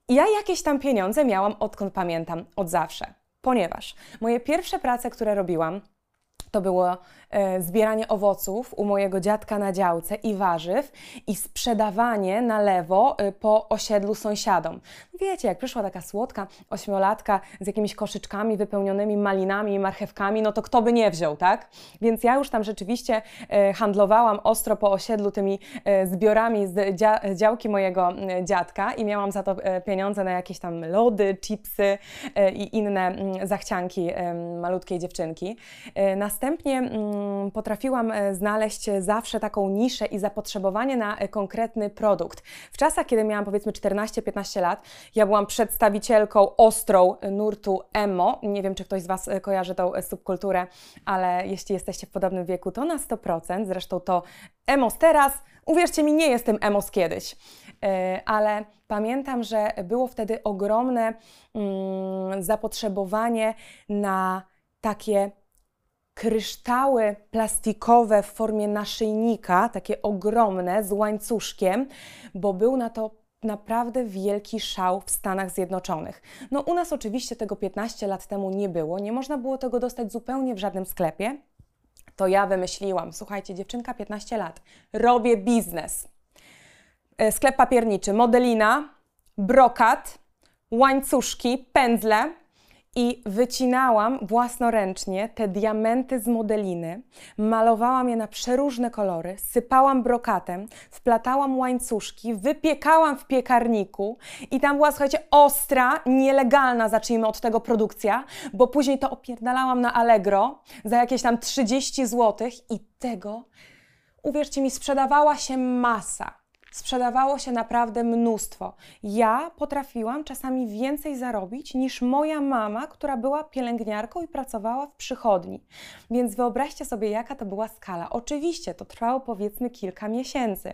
ja jakieś tam pieniądze miałam odkąd pamiętam, od zawsze. Ponieważ moje pierwsze prace, które robiłam, to było zbieranie owoców u mojego dziadka na działce i warzyw i sprzedawanie na lewo e, po osiedlu sąsiadom. Wiecie, jak przyszła taka słodka ośmiolatka z jakimiś koszyczkami wypełnionymi malinami i marchewkami, no to kto by nie wziął, tak? Więc ja już tam rzeczywiście e, handlowałam ostro po osiedlu tymi e, zbiorami z dzia działki mojego e, dziadka i miałam za to e, pieniądze na jakieś tam lody, chipsy e, i inne zachcianki malutkiej dziewczynki. Następnie potrafiłam znaleźć zawsze taką niszę i zapotrzebowanie na konkretny produkt. W czasach, kiedy miałam powiedzmy 14-15 lat, ja byłam przedstawicielką ostrą nurtu emo. Nie wiem, czy ktoś z Was e, kojarzy tą e, subkulturę, ale jeśli jesteście w podobnym wieku, to na 100%. Zresztą to emos teraz, uwierzcie mi, nie jestem emos kiedyś. E, ale pamiętam, że było wtedy ogromne mm, zapotrzebowanie na takie kryształy plastikowe w formie naszyjnika, takie ogromne, z łańcuszkiem, bo był na to naprawdę wielki szał w Stanach Zjednoczonych. No u nas oczywiście tego 15 lat temu nie było, nie można było tego dostać zupełnie w żadnym sklepie. To ja wymyśliłam, słuchajcie, dziewczynka 15 lat, robię biznes. E, sklep papierniczy, modelina, brokat, łańcuszki, pędzle i wycinałam własnoręcznie te diamenty z modeliny, malowałam je na przeróżne kolory, sypałam brokatem, wplatałam łańcuszki, wypiekałam w piekarniku i tam była, słuchajcie, ostra, nielegalna, zacznijmy od tego, produkcja, bo później to opierdalałam na Allegro za jakieś tam 30 zł i tego, uwierzcie mi, sprzedawała się masa. Sprzedawało się naprawdę mnóstwo. Ja potrafiłam czasami więcej zarobić niż moja mama, która była pielęgniarką i pracowała w przychodni. Więc wyobraźcie sobie, jaka to była skala. Oczywiście to trwało powiedzmy kilka miesięcy.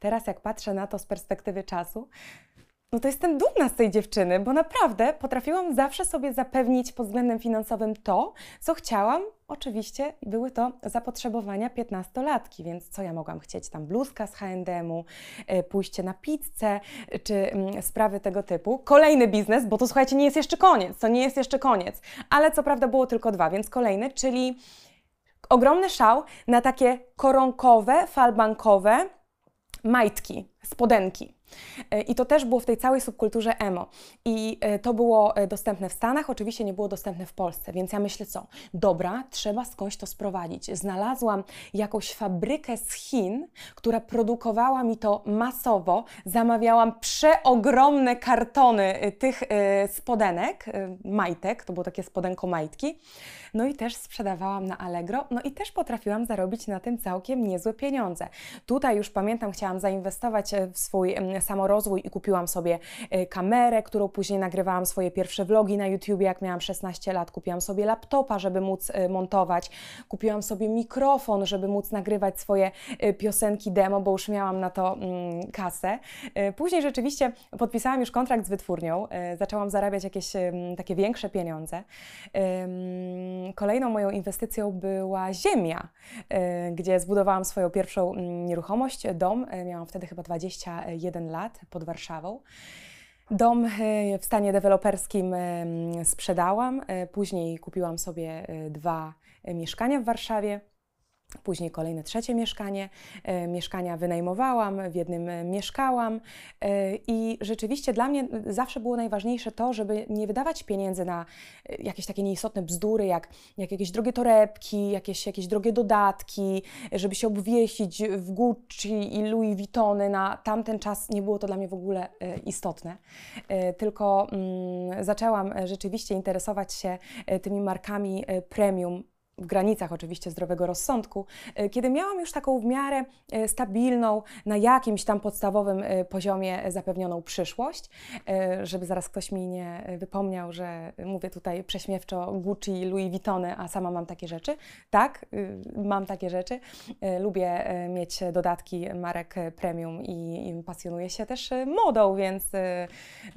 Teraz, jak patrzę na to z perspektywy czasu, no to jestem dumna z tej dziewczyny, bo naprawdę potrafiłam zawsze sobie zapewnić pod względem finansowym to, co chciałam. Oczywiście były to zapotrzebowania 15-latki, więc co ja mogłam chcieć? Tam bluzka z H&M-u, e, pójście na pizzę, czy mm, sprawy tego typu. Kolejny biznes, bo to słuchajcie, nie jest jeszcze koniec, to nie jest jeszcze koniec, ale co prawda było tylko dwa, więc kolejny, czyli ogromny szał na takie koronkowe, falbankowe majtki, spodenki. E, I to też było w tej całej subkulturze emo. I e, to było e, dostępne w Stanach, oczywiście nie było dostępne w Polsce, więc ja myślę co? Dobra, trzeba skądś to sprowadzić. Znalazłam jakąś fabrykę z Chin, która produkowała mi to masowo. Zamawiałam przeogromne kartony tych spodenek, majtek, to było takie spodenko majtki. No i też sprzedawałam na Allegro, no i też potrafiłam zarobić na tym całkiem niezłe pieniądze. Tutaj już pamiętam, chciałam zainwestować w swój samorozwój i kupiłam sobie e, kamerę, którą później nagrywałam swoje pierwsze vlogi na YouTube, jak miałam 16 lat. Kupiłam sobie laptopa, żeby móc e, montować. Kupiłam sobie mikrofon, żeby móc nagrywać swoje e, piosenki demo, bo już miałam na to mm, kasę. Później rzeczywiście podpisałam już kontrakt z wytwórnią, zaczęłam zarabiać jakieś takie większe pieniądze. Kolejną moją inwestycją była ziemia, gdzie zbudowałam swoją pierwszą mm, nieruchomość, dom. Miałam wtedy chyba 21 lat pod Warszawą. Dom e, w stanie deweloperskim e, sprzedałam, e, później kupiłam sobie dwa mieszkania w Warszawie. Później kolejne trzecie mieszkanie. E, mieszkania wynajmowałam, w jednym e, mieszkałam e, i rzeczywiście dla mnie zawsze było najważniejsze to, żeby nie wydawać pieniędzy na jakieś takie nieistotne bzdury, jak, jak jakieś drogie torebki, jakieś, jakieś drogie dodatki, żeby się obwieścić w Gucci i Louis Vuittony. Na tamten czas nie było to dla mnie w ogóle istotne, tylko mm, zaczęłam rzeczywiście interesować się tymi markami premium w granicach oczywiście zdrowego rozsądku, e, kiedy miałam już taką w miarę e, stabilną, na jakimś tam podstawowym e, poziomie zapewnioną przyszłość, żeby zaraz ktoś mi nie wypomniał, że mówię tutaj prześmiewczo Gucci, Louis Vuittony, a sama mam takie rzeczy. Tak, mam takie rzeczy. Lubię mieć dodatki marek premium i, i pasjonuję się też modą, więc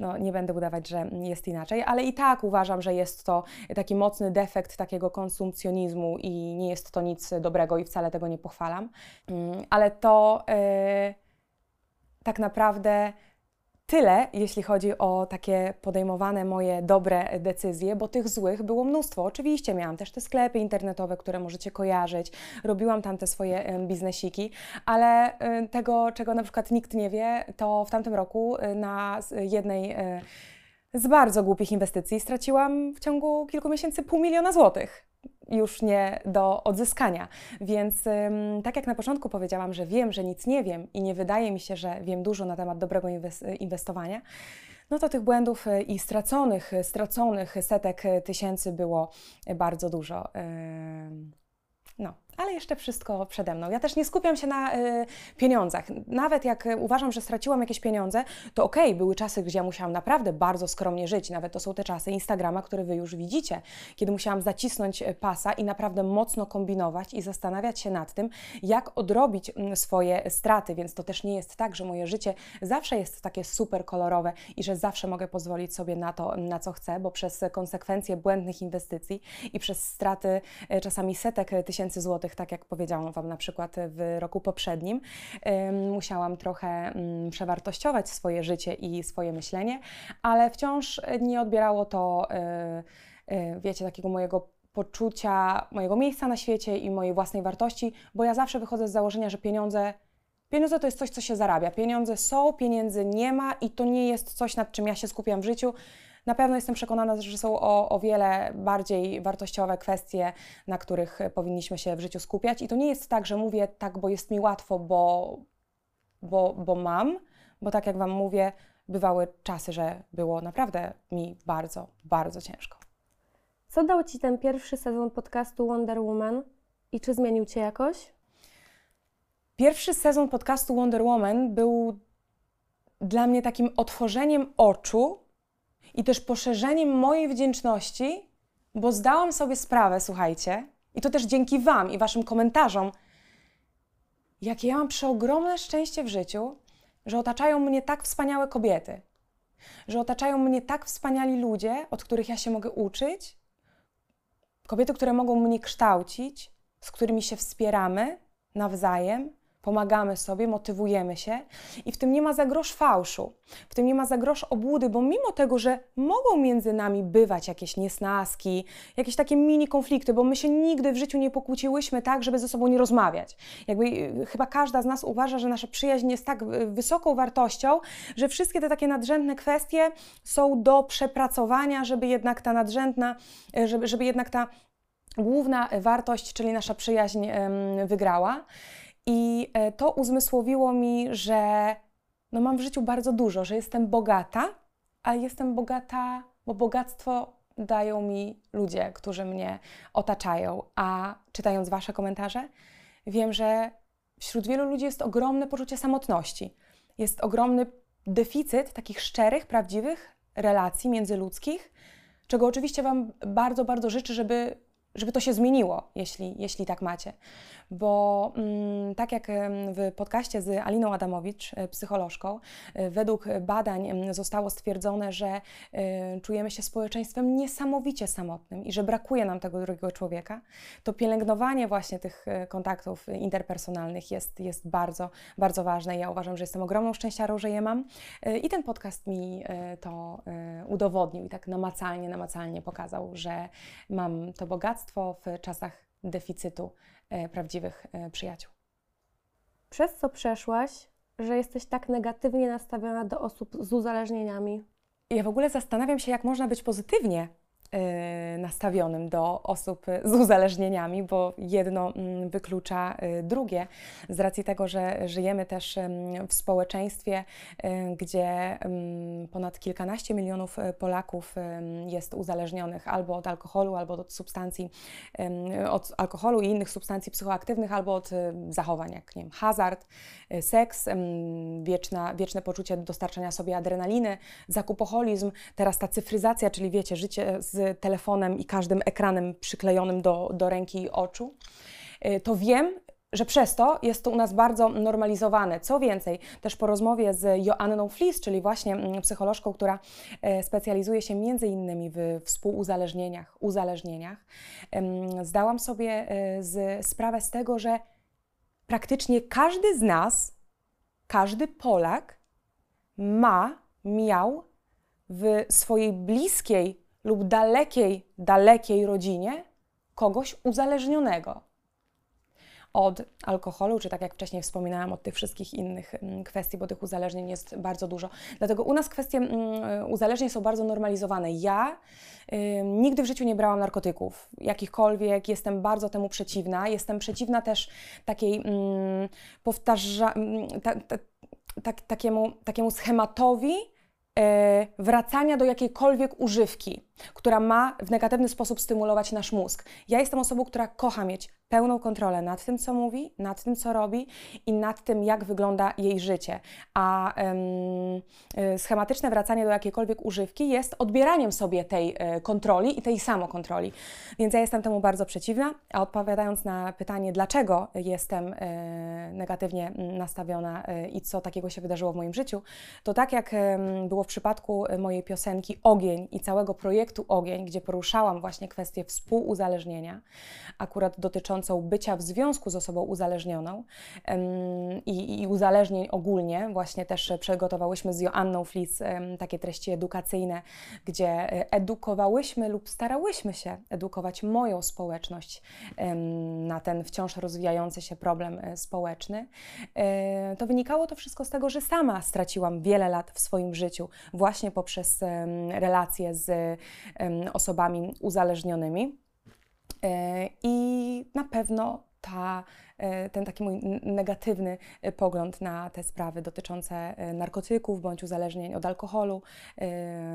no, nie będę udawać, że jest inaczej, ale i tak uważam, że jest to taki mocny defekt takiego konsumpcjonizmu, i nie jest to nic dobrego i wcale tego nie pochwalam, mm, ale to yy, tak naprawdę tyle, jeśli chodzi o takie podejmowane moje dobre decyzje, bo tych złych było mnóstwo. Oczywiście miałam też te sklepy internetowe, które możecie kojarzyć, robiłam tam te swoje biznesiki, ale y, tego, czego na przykład nikt nie wie, to w tamtym roku y, na jednej y, z bardzo głupich inwestycji straciłam w ciągu kilku miesięcy pół miliona złotych już nie do odzyskania. Więc tak jak na początku powiedziałam, że wiem, że nic nie wiem i nie wydaje mi się, że wiem dużo na temat dobrego inwestowania, no to tych błędów e, i straconych, straconych setek tysięcy było bardzo dużo. Ale jeszcze wszystko przede mną. Ja też nie skupiam się na y, pieniądzach. Nawet jak uważam, że straciłam jakieś pieniądze, to okej, okay, były czasy, gdzie ja musiałam naprawdę bardzo skromnie żyć. Nawet to są te czasy Instagrama, które Wy już widzicie, kiedy musiałam zacisnąć e, pasa i naprawdę mocno kombinować i zastanawiać się nad tym, jak odrobić swoje straty. Więc to też nie jest tak, że moje życie zawsze jest takie super kolorowe i że zawsze mogę pozwolić sobie na to, na co chcę, bo przez konsekwencje błędnych inwestycji i przez straty e, czasami setek tysięcy złotych tak jak powiedziałam Wam na przykład w roku poprzednim. Musiałam trochę mm, przewartościować swoje życie i swoje myślenie, ale wciąż nie odbierało to, wiecie, takiego mojego poczucia mojego miejsca na świecie i mojej własnej wartości, bo ja zawsze wychodzę z założenia, że pieniądze Pieniądze to jest coś, co się zarabia. Pieniądze są, pieniędzy nie ma i to nie jest coś, nad czym ja się skupiam w życiu. Na pewno jestem przekonana, że są o, o wiele bardziej wartościowe kwestie, na których powinniśmy się w życiu skupiać. I to nie jest tak, że mówię tak, bo jest mi łatwo, bo, bo, bo mam, bo tak jak Wam mówię, bywały czasy, że było naprawdę mi bardzo, bardzo ciężko.
Co dał Ci ten pierwszy sezon podcastu Wonder Woman i czy zmienił Cię jakoś?
Pierwszy sezon podcastu Wonder Woman był dla mnie takim otworzeniem oczu i też poszerzeniem mojej wdzięczności, bo zdałam sobie sprawę, słuchajcie, i to też dzięki Wam i Waszym komentarzom, jakie ja mam przeogromne szczęście w życiu, że otaczają mnie tak wspaniałe kobiety, że otaczają mnie tak wspaniali ludzie, od których ja się mogę uczyć, kobiety, które mogą mnie kształcić, z którymi się wspieramy nawzajem, pomagamy sobie, motywujemy się i w tym nie ma za grosz fałszu, w tym nie ma za grosz obłudy, bo mimo tego, że mogą między nami bywać jakieś niesnaski, jakieś takie mini konflikty, bo my się nigdy w życiu nie pokłóciłyśmy tak, żeby ze sobą nie rozmawiać. Jakby y, chyba każda z nas uważa, że nasza przyjaźń jest tak y, wysoką wartością, że wszystkie te takie nadrzędne kwestie są do przepracowania, żeby jednak ta nadrzędna, y, żeby, żeby jednak ta główna wartość, czyli nasza przyjaźń wygrała. I e, to uzmysłowiło mi, że no mam w życiu bardzo dużo, że jestem bogata, ale jestem bogata, bo bogactwo dają mi ludzie, którzy mnie otaczają. A czytając Wasze komentarze, wiem, że wśród wielu ludzi jest ogromne poczucie samotności. Jest ogromny deficyt takich szczerych, prawdziwych relacji międzyludzkich, czego oczywiście Wam bardzo, bardzo życzę, żeby, żeby to się zmieniło, jeśli, jeśli tak macie bo mm, tak jak w podcaście z Aliną Adamowicz, e, psycholożką, e, według badań zostało stwierdzone, że e, czujemy się społeczeństwem niesamowicie samotnym i że brakuje nam tego drugiego człowieka, to pielęgnowanie właśnie tych kontaktów interpersonalnych jest, jest bardzo, bardzo ważne. Ja uważam, że jestem ogromną szczęściarą, że je mam i ten podcast mi to udowodnił i tak namacalnie, namacalnie pokazał, że mam to bogactwo w czasach deficytu prawdziwych e, przyjaciół.
Przez co przeszłaś, że jesteś tak negatywnie nastawiona do osób z uzależnieniami?
Ja w ogóle zastanawiam się, jak można być pozytywnie nastawionym do osób z uzależnieniami, bo jedno mm, wyklucza y, drugie, z racji tego, że żyjemy też w społeczeństwie, y, gdzie ponad kilkanaście milionów Polaków jest uzależnionych albo od alkoholu, albo od substancji, od alkoholu i innych substancji psychoaktywnych, albo od zachowań jak nie wiem, hazard, seks, wieczna, wieczne poczucie dostarczania sobie adrenaliny, zakupoholizm, teraz ta cyfryzacja, czyli wiecie, życie z telefonem i każdym ekranem przyklejonym do, do ręki i oczu, y, to wiem, że przez to jest to u nas bardzo normalizowane. Co więcej, też po rozmowie z Joanną Flis, czyli właśnie mm, psycholożką, która e, specjalizuje się między innymi w współuzależnieniach, uzależnieniach, zdałam sobie e, z, sprawę z tego, że praktycznie każdy z nas, każdy Polak ma, miał w swojej bliskiej lub dalekiej, dalekiej rodzinie kogoś uzależnionego od alkoholu, czy tak jak wcześniej wspominałam, od tych wszystkich innych mm, kwestii, bo tych uzależnień jest bardzo dużo. Dlatego u nas kwestie mm, uzależnień są bardzo normalizowane. Ja y, nigdy w życiu nie brałam narkotyków, jakichkolwiek, jestem bardzo temu przeciwna. Jestem przeciwna też takiej y, powtarza, y, ta, ta, ta, takiemu, takiemu schematowi, E, wracania do jakiejkolwiek używki, która ma w negatywny sposób stymulować nasz mózg. Ja jestem osobą, która kocha mieć pełną kontrolę nad tym, co mówi, nad tym, co robi i nad tym, jak wygląda jej życie. A um, schematyczne wracanie do jakiejkolwiek używki jest odbieraniem sobie tej e, kontroli i tej samokontroli. Więc ja jestem temu bardzo przeciwna. A odpowiadając na pytanie, dlaczego jestem e, negatywnie nastawiona e, i co takiego się wydarzyło w moim życiu, to tak jak było w przypadku mojej piosenki Ogień i całego projektu, projektu Ogień, gdzie poruszałam właśnie kwestię współuzależnienia, akurat dotyczącą bycia w związku z osobą uzależnioną i, i uzależnień ogólnie. Właśnie też przygotowałyśmy z Joanną Flis takie treści edukacyjne, gdzie e, edukowałyśmy lub starałyśmy się edukować moją społeczność na ten wciąż rozwijający się problem e, społeczny. E, to wynikało to wszystko z tego, że sama straciłam wiele lat w swoim życiu właśnie poprzez relacje z osobami uzależnionymi. E, I na pewno ta, e, ten taki mój negatywny e, pogląd na te sprawy dotyczące narkotyków bądź uzależnień od alkoholu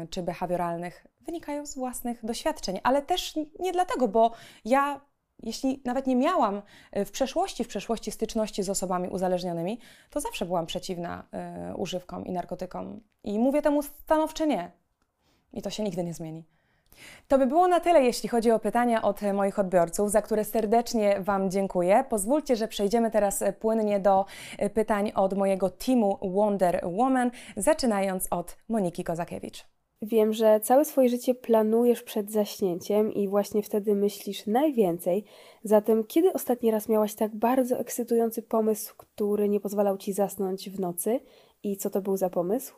czy behawioralnych wynikają z własnych doświadczeń, ale też nie dlatego, bo ja jeśli nawet nie miałam w przeszłości, w przeszłości styczności z osobami uzależnionymi, to zawsze byłam przeciwna używkom i narkotykom. I mówię temu stanowcze nie. I to się nigdy nie zmieni. To by było na tyle, jeśli chodzi o pytania od moich odbiorców, za które serdecznie Wam dziękuję. Pozwólcie, że przejdziemy teraz płynnie do pytań od mojego teamu Wonder Woman, zaczynając od Moniki Kozakiewicz.
Wiem, że całe swoje życie planujesz przed zaśnięciem i właśnie wtedy myślisz najwięcej. Zatem, kiedy ostatni raz miałaś tak bardzo ekscytujący pomysł, który nie pozwalał ci zasnąć w nocy? I co to był za pomysł?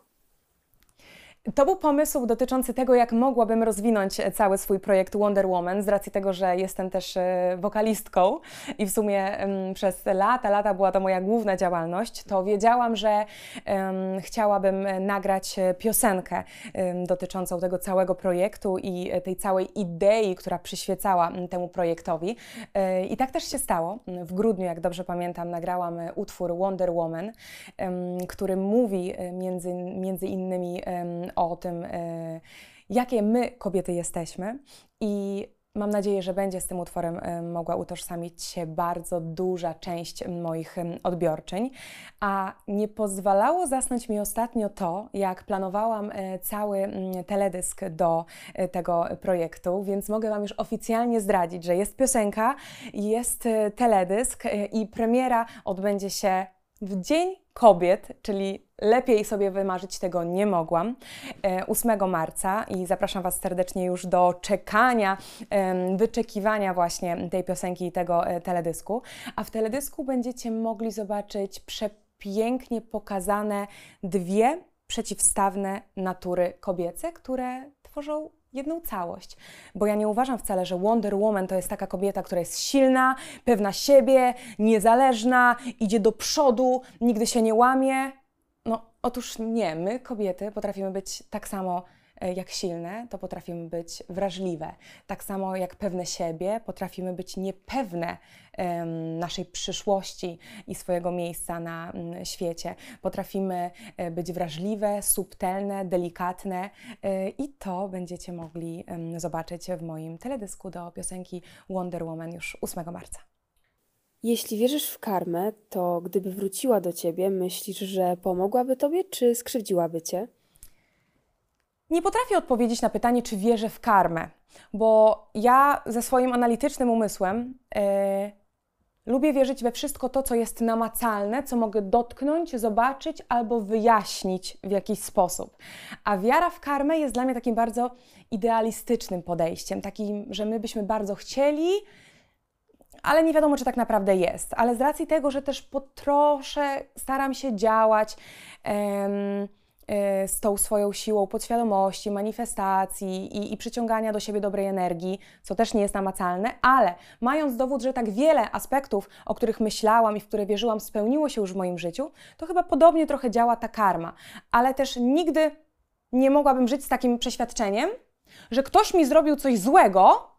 To był pomysł dotyczący tego, jak mogłabym rozwinąć cały swój projekt Wonder Woman, z racji tego, że jestem też e, wokalistką i w sumie przez lata, lata była to moja główna działalność, to wiedziałam, że um, chciałabym nagrać piosenkę um, dotyczącą tego całego projektu i tej całej idei, która przyświecała temu projektowi. E, I tak też się stało. W grudniu, jak dobrze pamiętam, nagrałam utwór Wonder Woman, um, który mówi e, między, między innymi o tym, e, jakie my, kobiety, jesteśmy. I Mam nadzieję, że będzie z tym utworem e, mogła utożsamić się bardzo duża część moich odbiorczyń. A nie pozwalało zasnąć mi ostatnio to, jak planowałam e, cały teledysk do tego projektu, więc mogę Wam już oficjalnie zdradzić, że jest piosenka, jest teledysk i premiera odbędzie się w Dzień Kobiet, czyli lepiej sobie wymarzyć tego nie mogłam, 8 e, marca i zapraszam Was serdecznie już do czekania, wyczekiwania właśnie tej piosenki i tego e, teledysku. A w teledysku będziecie mogli zobaczyć przepięknie pokazane dwie przeciwstawne natury kobiece, które tworzą jedną całość. Bo ja nie uważam wcale, że Wonder Woman to jest taka kobieta, która jest silna, pewna siebie, niezależna, idzie do przodu, nigdy się nie łamie. No, otóż nie, my kobiety potrafimy być tak samo jak silne, to potrafimy być wrażliwe. Tak samo jak pewne siebie, potrafimy być niepewne naszej przyszłości i swojego miejsca na um, świecie. Potrafimy um, być wrażliwe, subtelne, delikatne e, i to będziecie mogli zobaczyć w moim teledysku do piosenki Wonder Woman już 8 marca.
Jeśli wierzysz w karmę, to gdyby wróciła do ciebie, myślisz, że pomogłaby tobie, czy skrzywdziłaby cię?
Nie potrafię odpowiedzieć na pytanie, czy wierzę w karmę, bo ja ze swoim analitycznym umysłem yy, lubię wierzyć we wszystko to, co jest namacalne, co mogę dotknąć, zobaczyć albo wyjaśnić w jakiś sposób. A wiara w karmę jest dla mnie takim bardzo idealistycznym podejściem, takim, że my byśmy bardzo chcieli, ale nie wiadomo, czy tak naprawdę jest. Ale z racji tego, że też po trosze staram się działać. Z tą swoją siłą podświadomości, manifestacji i, i, przyciągania do siebie dobrej energii, co też nie jest namacalne, ale mając dowód, że tak wiele aspektów, o których myślałam i w które wierzyłam, spełniło się już w moim życiu, to chyba podobnie trochę działa ta karma. Ale też nigdy nie mogłabym żyć z takim przeświadczeniem, że ktoś mi zrobił coś złego,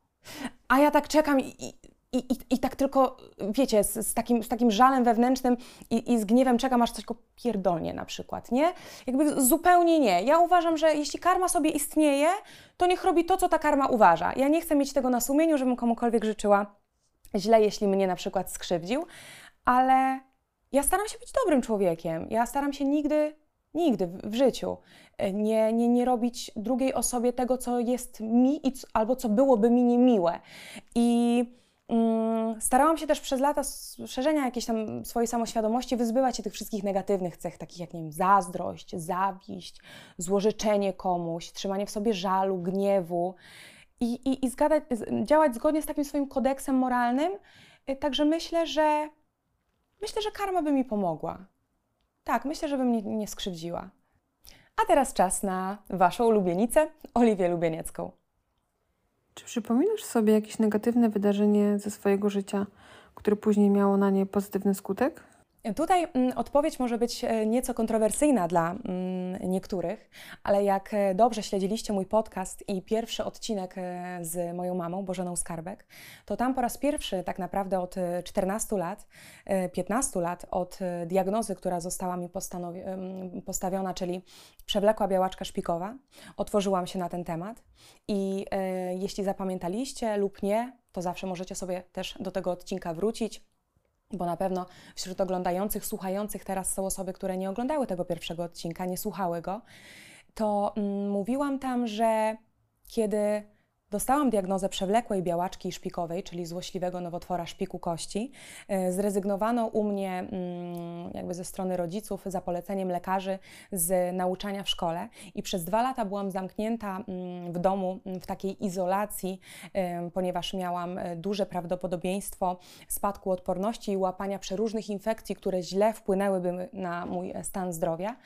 a ja tak czekam i, i, i, I tak tylko, wiecie, z, z, takim, z takim żalem wewnętrznym i, i z gniewem czekam, aż coś go pierdolnie na przykład, nie? Jakby zupełnie nie. Ja uważam, że jeśli karma sobie istnieje, to niech robi to, co ta karma uważa. Ja nie chcę mieć tego na sumieniu, żebym komukolwiek życzyła źle, jeśli mnie na przykład skrzywdził, ale ja staram się być dobrym człowiekiem. Ja staram się nigdy, nigdy w, w życiu nie, nie, nie robić drugiej osobie tego, co jest mi i, albo co byłoby mi niemiłe. I starałam się też przez lata szerzenia jakiejś tam swojej samoświadomości wyzbywać się tych wszystkich negatywnych cech, takich jak nie wiem, zazdrość, zawiść, złożyczenie komuś, trzymanie w sobie żalu, gniewu i, i, i zgadać, działać zgodnie z takim swoim kodeksem moralnym. Y, także myślę, że myślę, że karma by mi pomogła. Tak, myślę, że by mnie nie skrzywdziła. A teraz czas na Waszą ulubienicę, Oliwię Lubieniecką.
Czy przypominasz sobie jakieś negatywne wydarzenie ze swojego życia, które później miało na nie pozytywny skutek?
Tutaj mm, odpowiedź może być e, nieco kontrowersyjna dla mm, niektórych, ale jak e, dobrze śledziliście mój podcast i pierwszy odcinek e, z moją mamą, Bożeną Skarbek, to tam po raz pierwszy tak naprawdę od 14 lat, 15 lat od diagnozy, która została mi postawiona, czyli przewlekła białaczka szpikowa, otworzyłam się na ten temat i jeśli zapamiętaliście lub nie, to zawsze możecie sobie też do tego odcinka wrócić bo na pewno wśród oglądających, słuchających teraz są osoby, które nie oglądały tego pierwszego odcinka, nie słuchały go, to mm, mówiłam tam, że kiedy Dostałam diagnozę przewlekłej białaczki szpikowej, czyli złośliwego nowotwora szpiku kości. E, zrezygnowano u mnie mm, jakby ze strony rodziców za poleceniem lekarzy z nauczania w szkole i przez dwa lata byłam zamknięta mm, w domu w takiej izolacji, ponieważ miałam e, duże prawdopodobieństwo spadku odporności i łapania przeróżnych infekcji, które źle wpłynęłyby na mój stan zdrowia.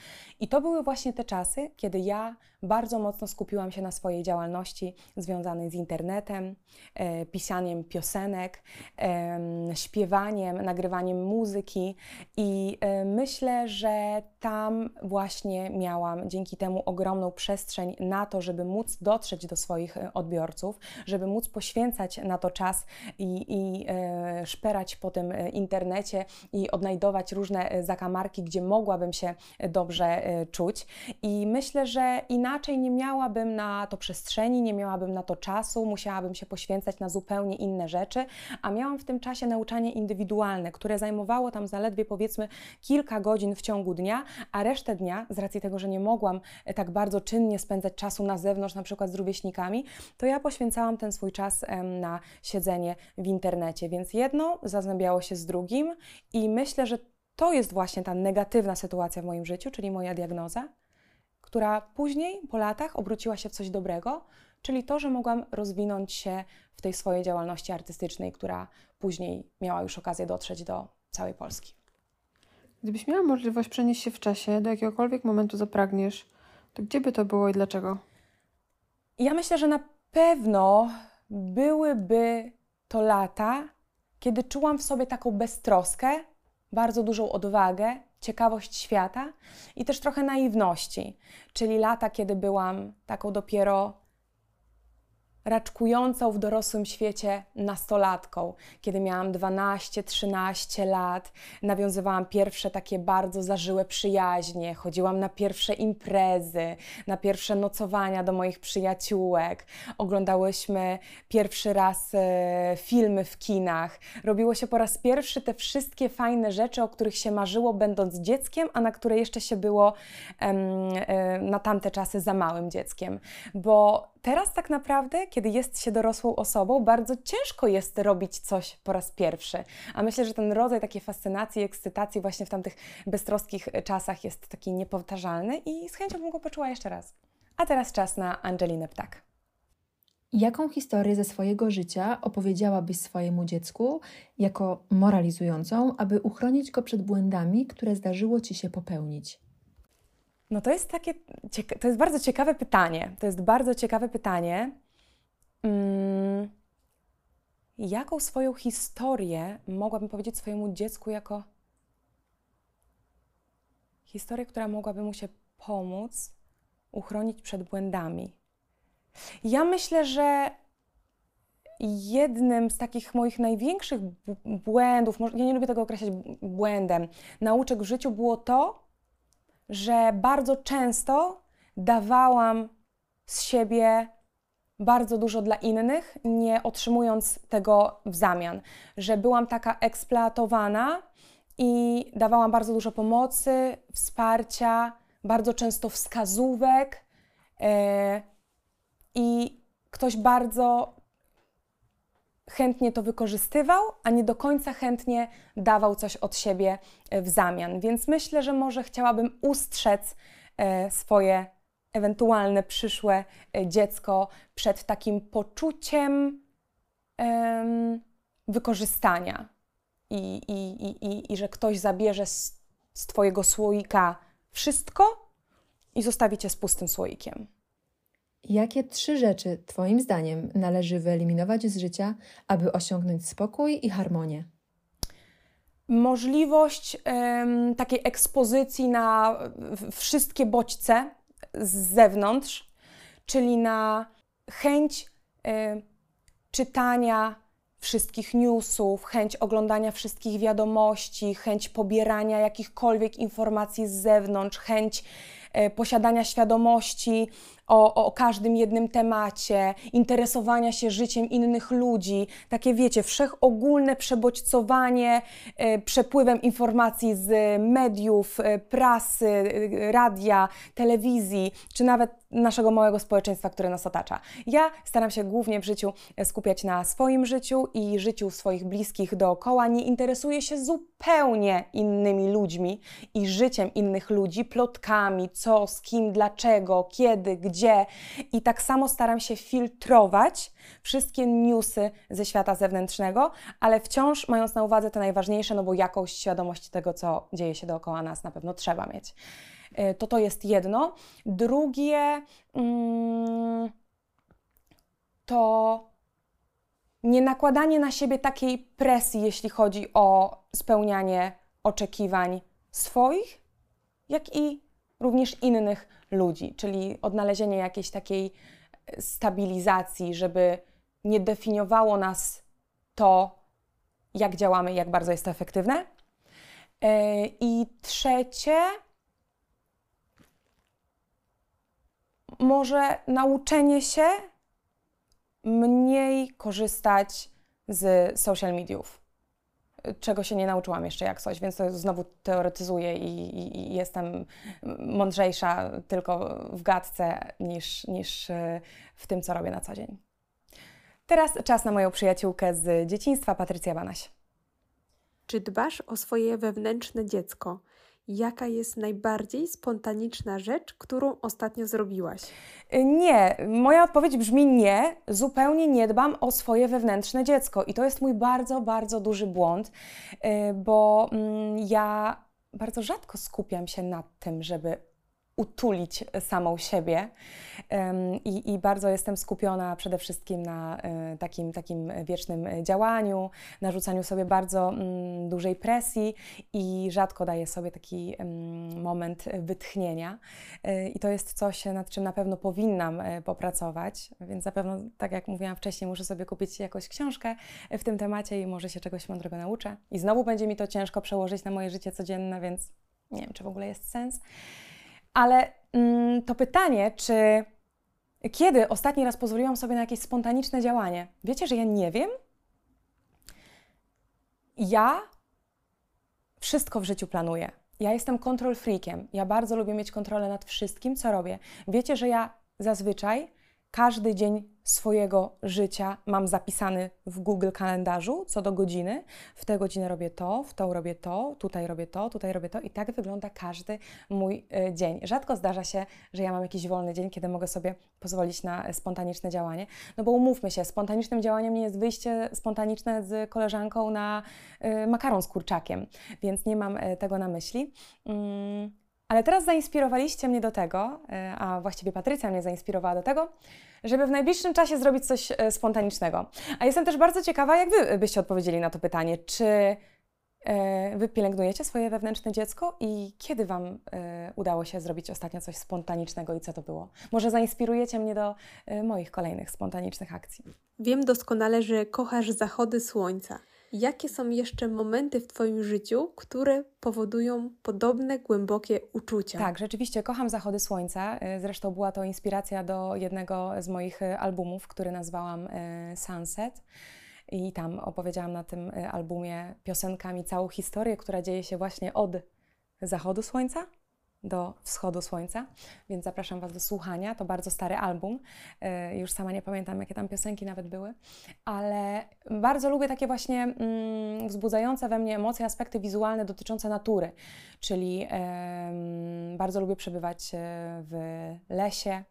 I to były właśnie te czasy, kiedy ja bardzo mocno skupiłam się na swojej działalności związanej z internetem, e, pisaniem piosenek, e, śpiewaniem, nagrywaniem muzyki i e, myślę, że tam właśnie miałam dzięki temu ogromną przestrzeń na to, żeby móc dotrzeć do swoich e, odbiorców, żeby móc poświęcać na to czas i, i e, szperać po tym e, internecie i odnajdować różne zakamarki, gdzie mogłabym się dobrze czuć. I myślę, że inaczej nie miałabym na to przestrzeni, nie miałabym na to czasu, musiałabym się poświęcać na zupełnie inne rzeczy, a miałam w tym czasie nauczanie indywidualne, które zajmowało tam zaledwie powiedzmy kilka godzin w ciągu dnia, a resztę dnia, z racji tego, że nie mogłam e, tak bardzo czynnie spędzać czasu na zewnątrz, na przykład z rówieśnikami, to ja poświęcałam ten swój czas na siedzenie w internecie. Więc jedno zazębiało się z drugim i myślę, że to jest właśnie ta negatywna sytuacja w moim życiu, czyli moja diagnoza, która później, po latach, obróciła się w coś dobrego, czyli to, że mogłam rozwinąć się w tej swojej działalności artystycznej, która później miała już okazję dotrzeć do całej Polski.
Gdybyś miała możliwość przenieść się w czasie, do jakiegokolwiek momentu zapragniesz, to gdzie by to było i dlaczego?
Ja myślę, że na pewno byłyby to lata, kiedy czułam w sobie taką beztroskę, bardzo dużą odwagę, ciekawość świata i też trochę naiwności. Czyli lata, kiedy byłam taką dopiero raczkującą w dorosłym świecie nastolatką. Kiedy miałam 12-13 lat, nawiązywałam pierwsze takie bardzo zażyłe przyjaźnie, chodziłam na pierwsze imprezy, na pierwsze nocowania do moich przyjaciółek, oglądałyśmy pierwszy raz e, filmy w kinach, robiło się po raz pierwszy te wszystkie fajne rzeczy, o których się marzyło będąc dzieckiem, a na które jeszcze się było e, na tamte czasy za małym dzieckiem, bo teraz tak naprawdę, kiedy jest się dorosłą osobą, bardzo ciężko jest robić coś po raz pierwszy. A myślę, że ten rodzaj takiej fascynacji, ekscytacji właśnie w tamtych beztroskich czasach jest taki niepowtarzalny i z chęcią bym go poczuła jeszcze raz. A teraz czas na Angelinę Ptak.
Jaką historię ze swojego życia opowiedziałabyś swojemu dziecku jako moralizującą, aby uchronić go przed błędami, które zdarzyło ci się popełnić?
No to jest takie, to jest bardzo ciekawe pytanie. To jest bardzo ciekawe pytanie. Hmm, jaką swoją historię mogłabym powiedzieć swojemu dziecku jako historię, która mogłaby mu się pomóc uchronić przed błędami? Ja myślę, że jednym z takich moich największych błędów, ja nie lubię tego określać błędem, nauczek w życiu było to, że bardzo często dawałam z siebie bardzo dużo dla innych, nie otrzymując tego w zamian. Że byłam taka eksploatowana i dawałam bardzo dużo pomocy, wsparcia, bardzo często wskazówek. Yy, I ktoś bardzo chętnie to wykorzystywał, a nie do końca chętnie dawał coś od siebie w zamian. Więc myślę, że może chciałabym ustrzec swoje ewentualne przyszłe dziecko przed takim poczuciem wykorzystania i, i, i, i, że ktoś zabierze z, z Twojego słoika wszystko i zostawi Cię z pustym słoikiem.
Jakie trzy rzeczy, Twoim zdaniem, należy wyeliminować z życia, aby osiągnąć spokój i harmonię?
Możliwość takiej ekspozycji na wszystkie bodźce z zewnątrz, czyli na chęć um, czytania wszystkich newsów, chęć oglądania wszystkich wiadomości, chęć pobierania jakichkolwiek informacji z zewnątrz, chęć e, posiadania świadomości o, o, każdym jednym temacie, interesowania się życiem innych ludzi, takie wiecie, wszechogólne przebodźcowanie e, przepływem informacji z mediów, e, prasy, e, radia, telewizji, czy nawet naszego małego społeczeństwa, które nas otacza. Ja staram się głównie w życiu skupiać na swoim życiu i życiu swoich bliskich dookoła. Nie interesuję się zupełnie innymi ludźmi i życiem innych ludzi, plotkami, co, z kim, dlaczego, kiedy, gdzie gdzie. I tak samo staram się filtrować wszystkie newsy ze świata zewnętrznego, ale wciąż mając na uwadze te najważniejsze, no bo jakąś świadomość tego, co dzieje się dookoła nas, na pewno trzeba mieć. Y, to to jest jedno. Drugie mm, to nie nakładanie na siebie takiej presji, jeśli chodzi o spełnianie oczekiwań swoich, jak i również innych ludzi, czyli odnalezienie jakiejś takiej e, stabilizacji, żeby nie definiowało nas to, jak działamy, jak bardzo jest to efektywne. E, I trzecie, może nauczenie się mniej korzystać z social mediów czego się nie nauczyłam jeszcze jak coś, więc to znowu teoretyzuję i, i, i, jestem mądrzejsza tylko w gadce niż, niż e, w tym, co robię na co dzień. Teraz czas na moją przyjaciółkę z dzieciństwa, Patrycja Banaś.
Czy dbasz o swoje wewnętrzne dziecko? Jaka jest najbardziej spontaniczna rzecz, którą ostatnio zrobiłaś?
Nie, moja odpowiedź brzmi nie. Zupełnie nie dbam o swoje wewnętrzne dziecko i to jest mój bardzo, bardzo duży błąd, y, bo mm, ja bardzo rzadko skupiam się nad tym, żeby utulić samą siebie I, i, bardzo jestem skupiona przede wszystkim na e, takim, takim wiecznym działaniu, narzucaniu sobie bardzo mm, dużej presji i rzadko daję sobie taki moment wytchnienia. E, I to jest coś, nad czym na pewno powinnam e, popracować, więc zapewne, tak jak mówiłam wcześniej, muszę sobie kupić jakąś książkę w tym temacie i może się czegoś mądrego nauczę. I znowu będzie mi to ciężko przełożyć na moje życie codzienne, więc nie wiem, czy w ogóle jest sens. Ale mm, to pytanie, czy kiedy ostatni raz pozwoliłam sobie na jakieś spontaniczne działanie? Wiecie, że ja nie wiem? Ja wszystko w życiu planuję. Ja jestem control freakiem. Ja bardzo lubię mieć kontrolę nad wszystkim, co robię. Wiecie, że ja zazwyczaj każdy dzień swojego życia mam zapisany w Google kalendarzu co do godziny. W tę godzinę robię to, w tą robię to, tutaj robię to, tutaj robię to i tak wygląda każdy mój y, dzień. Rzadko zdarza się, że ja mam jakiś wolny dzień, kiedy mogę sobie pozwolić na spontaniczne działanie. No bo umówmy się, spontanicznym działaniem nie jest wyjście spontaniczne z koleżanką na y, makaron z kurczakiem, więc nie mam y, tego na myśli. Mm, ale teraz zainspirowaliście mnie do tego, e, a właściwie Patrycja mnie zainspirowała do tego, żeby w najbliższym czasie zrobić coś e, spontanicznego. A jestem też bardzo ciekawa, jak Wy byście odpowiedzieli na to pytanie. Czy e, Wy pielęgnujecie swoje wewnętrzne dziecko i kiedy Wam udało się zrobić ostatnio coś spontanicznego i co to było? Może zainspirujecie mnie do moich kolejnych spontanicznych akcji.
Wiem doskonale, że kochasz zachody słońca. Jakie są jeszcze momenty w Twoim życiu, które powodują podobne głębokie uczucia?
Tak, rzeczywiście kocham zachody słońca. Y, zresztą była to inspiracja do jednego z moich y, albumów, który nazwałam y, Sunset. I tam opowiedziałam na tym albumie piosenkami całą historię, która dzieje się właśnie od zachodu słońca do wschodu słońca, więc zapraszam Was do słuchania. To bardzo stary album. E, już sama nie pamiętam, jakie tam piosenki nawet były, ale bardzo lubię takie właśnie mm, wzbudzające we mnie emocje, aspekty wizualne dotyczące natury, czyli bardzo lubię przebywać e, w lesie,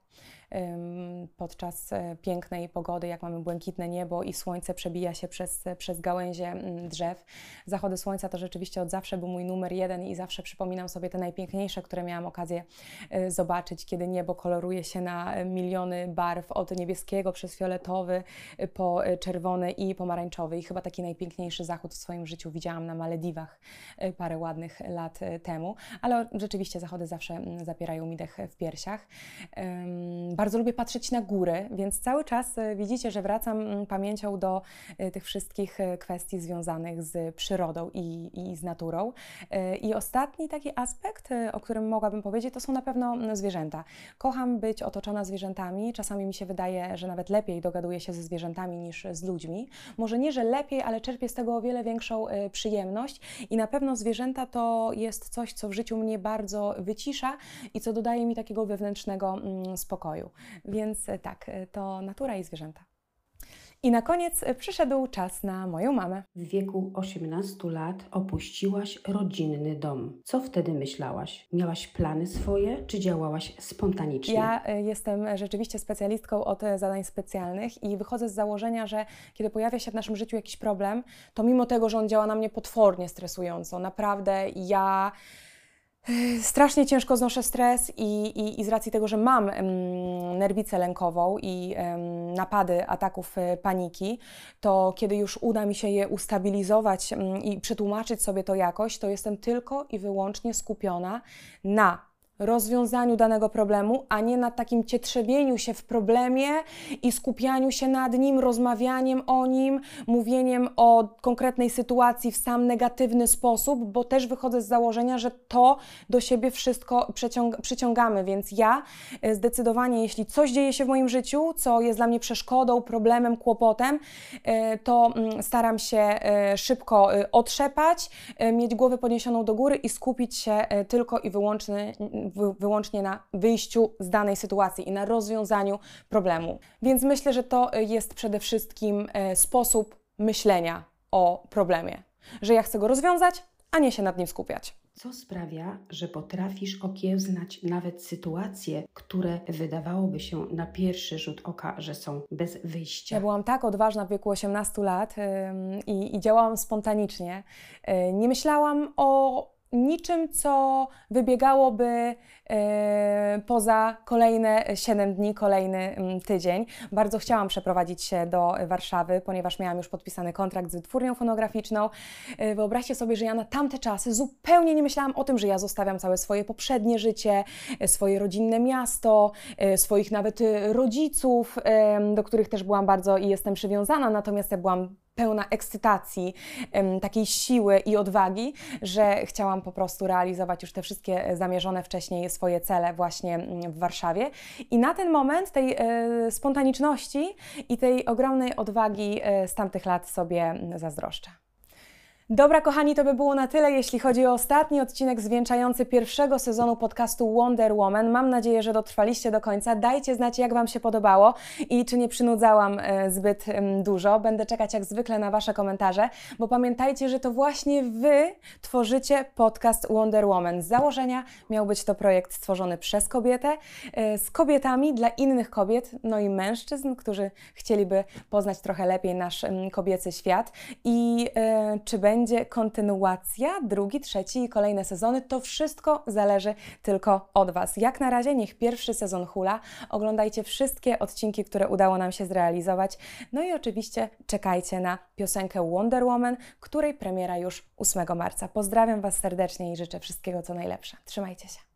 podczas e, pięknej pogody, jak mamy błękitne niebo i słońce przebija się przez, przez gałęzie mm, drzew. Zachody słońca to rzeczywiście od zawsze był mój numer jeden i zawsze przypominam sobie te najpiękniejsze, które miałam okazję e, zobaczyć, kiedy niebo koloruje się na miliony barw, od niebieskiego przez fioletowy e, po czerwony i pomarańczowy. I chyba taki najpiękniejszy zachód w swoim życiu widziałam na Malediwach parę ładnych lat temu, ale rzeczywiście zachody zawsze mm, zapierają mi dech w piersiach bardzo lubię patrzeć na góry, więc cały czas e, widzicie, że wracam mm, pamięcią do e, tych wszystkich e, kwestii związanych z przyrodą i, i z naturą. I ostatni taki aspekt, o którym mogłabym powiedzieć, to są na pewno mm, zwierzęta. Kocham być otoczona zwierzętami. Czasami mi się wydaje, że nawet lepiej dogaduję się ze zwierzętami niż z ludźmi. Może nie, że lepiej, ale czerpię z tego o wiele większą przyjemność i na pewno zwierzęta to jest coś, co w życiu mnie bardzo wycisza i co dodaje mi takiego wewnętrznego mm, spokoju. Więc e, tak, e, to natura i zwierzęta. I na koniec e, przyszedł czas na moją mamę.
W wieku 18 lat opuściłaś rodzinny dom. Co wtedy myślałaś? Miałaś plany swoje, czy działałaś spontanicznie?
Ja jestem rzeczywiście specjalistką od zadań specjalnych i wychodzę z założenia, że kiedy pojawia się w naszym życiu jakiś problem, to mimo tego, że on działa na mnie potwornie stresująco, naprawdę ja Strasznie ciężko znoszę stres i, i, i, z racji tego, że mam um, nerwicę lękową i napady ataków e, paniki, to kiedy już uda mi się je ustabilizować um, i przetłumaczyć sobie to jakoś, to jestem tylko i wyłącznie skupiona na rozwiązaniu danego problemu, a nie na takim cietrzebieniu się w problemie i skupianiu się nad nim, rozmawianiem o nim, mówieniem o konkretnej sytuacji w sam negatywny sposób, bo też wychodzę z założenia, że to do siebie wszystko przyciągamy, więc ja e, zdecydowanie, jeśli coś dzieje się w moim życiu, co jest dla mnie przeszkodą, problemem, kłopotem, e, to mm, staram się e, szybko otrzepać, mieć głowę podniesioną do góry i skupić się tylko i wyłącznie wyłącznie na wyjściu z danej sytuacji i na rozwiązaniu problemu. Więc myślę, że to jest przede wszystkim e, sposób myślenia o problemie, że ja chcę go rozwiązać, a nie się nad nim skupiać.
Co sprawia, że potrafisz okiełznać nawet sytuacje, które wydawałoby się na pierwszy rzut oka, że są bez wyjścia?
Ja byłam tak odważna w wieku 18 lat yy, i, i działałam spontanicznie. Yy, nie myślałam o niczym, co wybiegałoby e, poza kolejne 7 dni, kolejny mm, tydzień. Bardzo chciałam przeprowadzić się do Warszawy, ponieważ miałam już podpisany kontrakt z wytwórnią fonograficzną. E, wyobraźcie sobie, że ja na tamte czasy zupełnie nie myślałam o tym, że ja zostawiam całe swoje poprzednie życie, e, swoje rodzinne miasto, swoich nawet rodziców, do których też byłam bardzo i jestem przywiązana, natomiast ja byłam pełna ekscytacji, takiej siły i odwagi, że chciałam po prostu realizować już te wszystkie e, zamierzone wcześniej swoje cele właśnie mm, w Warszawie. I na ten moment tej e, spontaniczności i tej ogromnej odwagi e, z tamtych lat sobie mm, zazdroszczę. Dobra, kochani, to by było na tyle, jeśli chodzi o ostatni odcinek zwieńczający pierwszego sezonu podcastu Wonder Woman. Mam nadzieję, że dotrwaliście do końca. Dajcie znać, jak Wam się podobało i czy nie przynudzałam e, zbyt dużo. Będę czekać jak zwykle na Wasze komentarze, bo pamiętajcie, że to właśnie Wy tworzycie podcast Wonder Woman. Z założenia miał być to projekt stworzony przez kobietę, e, z kobietami, dla innych kobiet, no i mężczyzn, którzy chcieliby poznać trochę lepiej nasz kobiecy świat. I e, czy będzie będzie kontynuacja, drugi, trzeci i kolejne sezony. To wszystko zależy tylko od Was. Jak na razie niech pierwszy sezon hula. Oglądajcie wszystkie odcinki, które udało nam się zrealizować. No i oczywiście czekajcie na piosenkę Wonder Woman, której premiera już 8 marca. Pozdrawiam Was serdecznie i życzę wszystkiego co najlepsze. Trzymajcie się.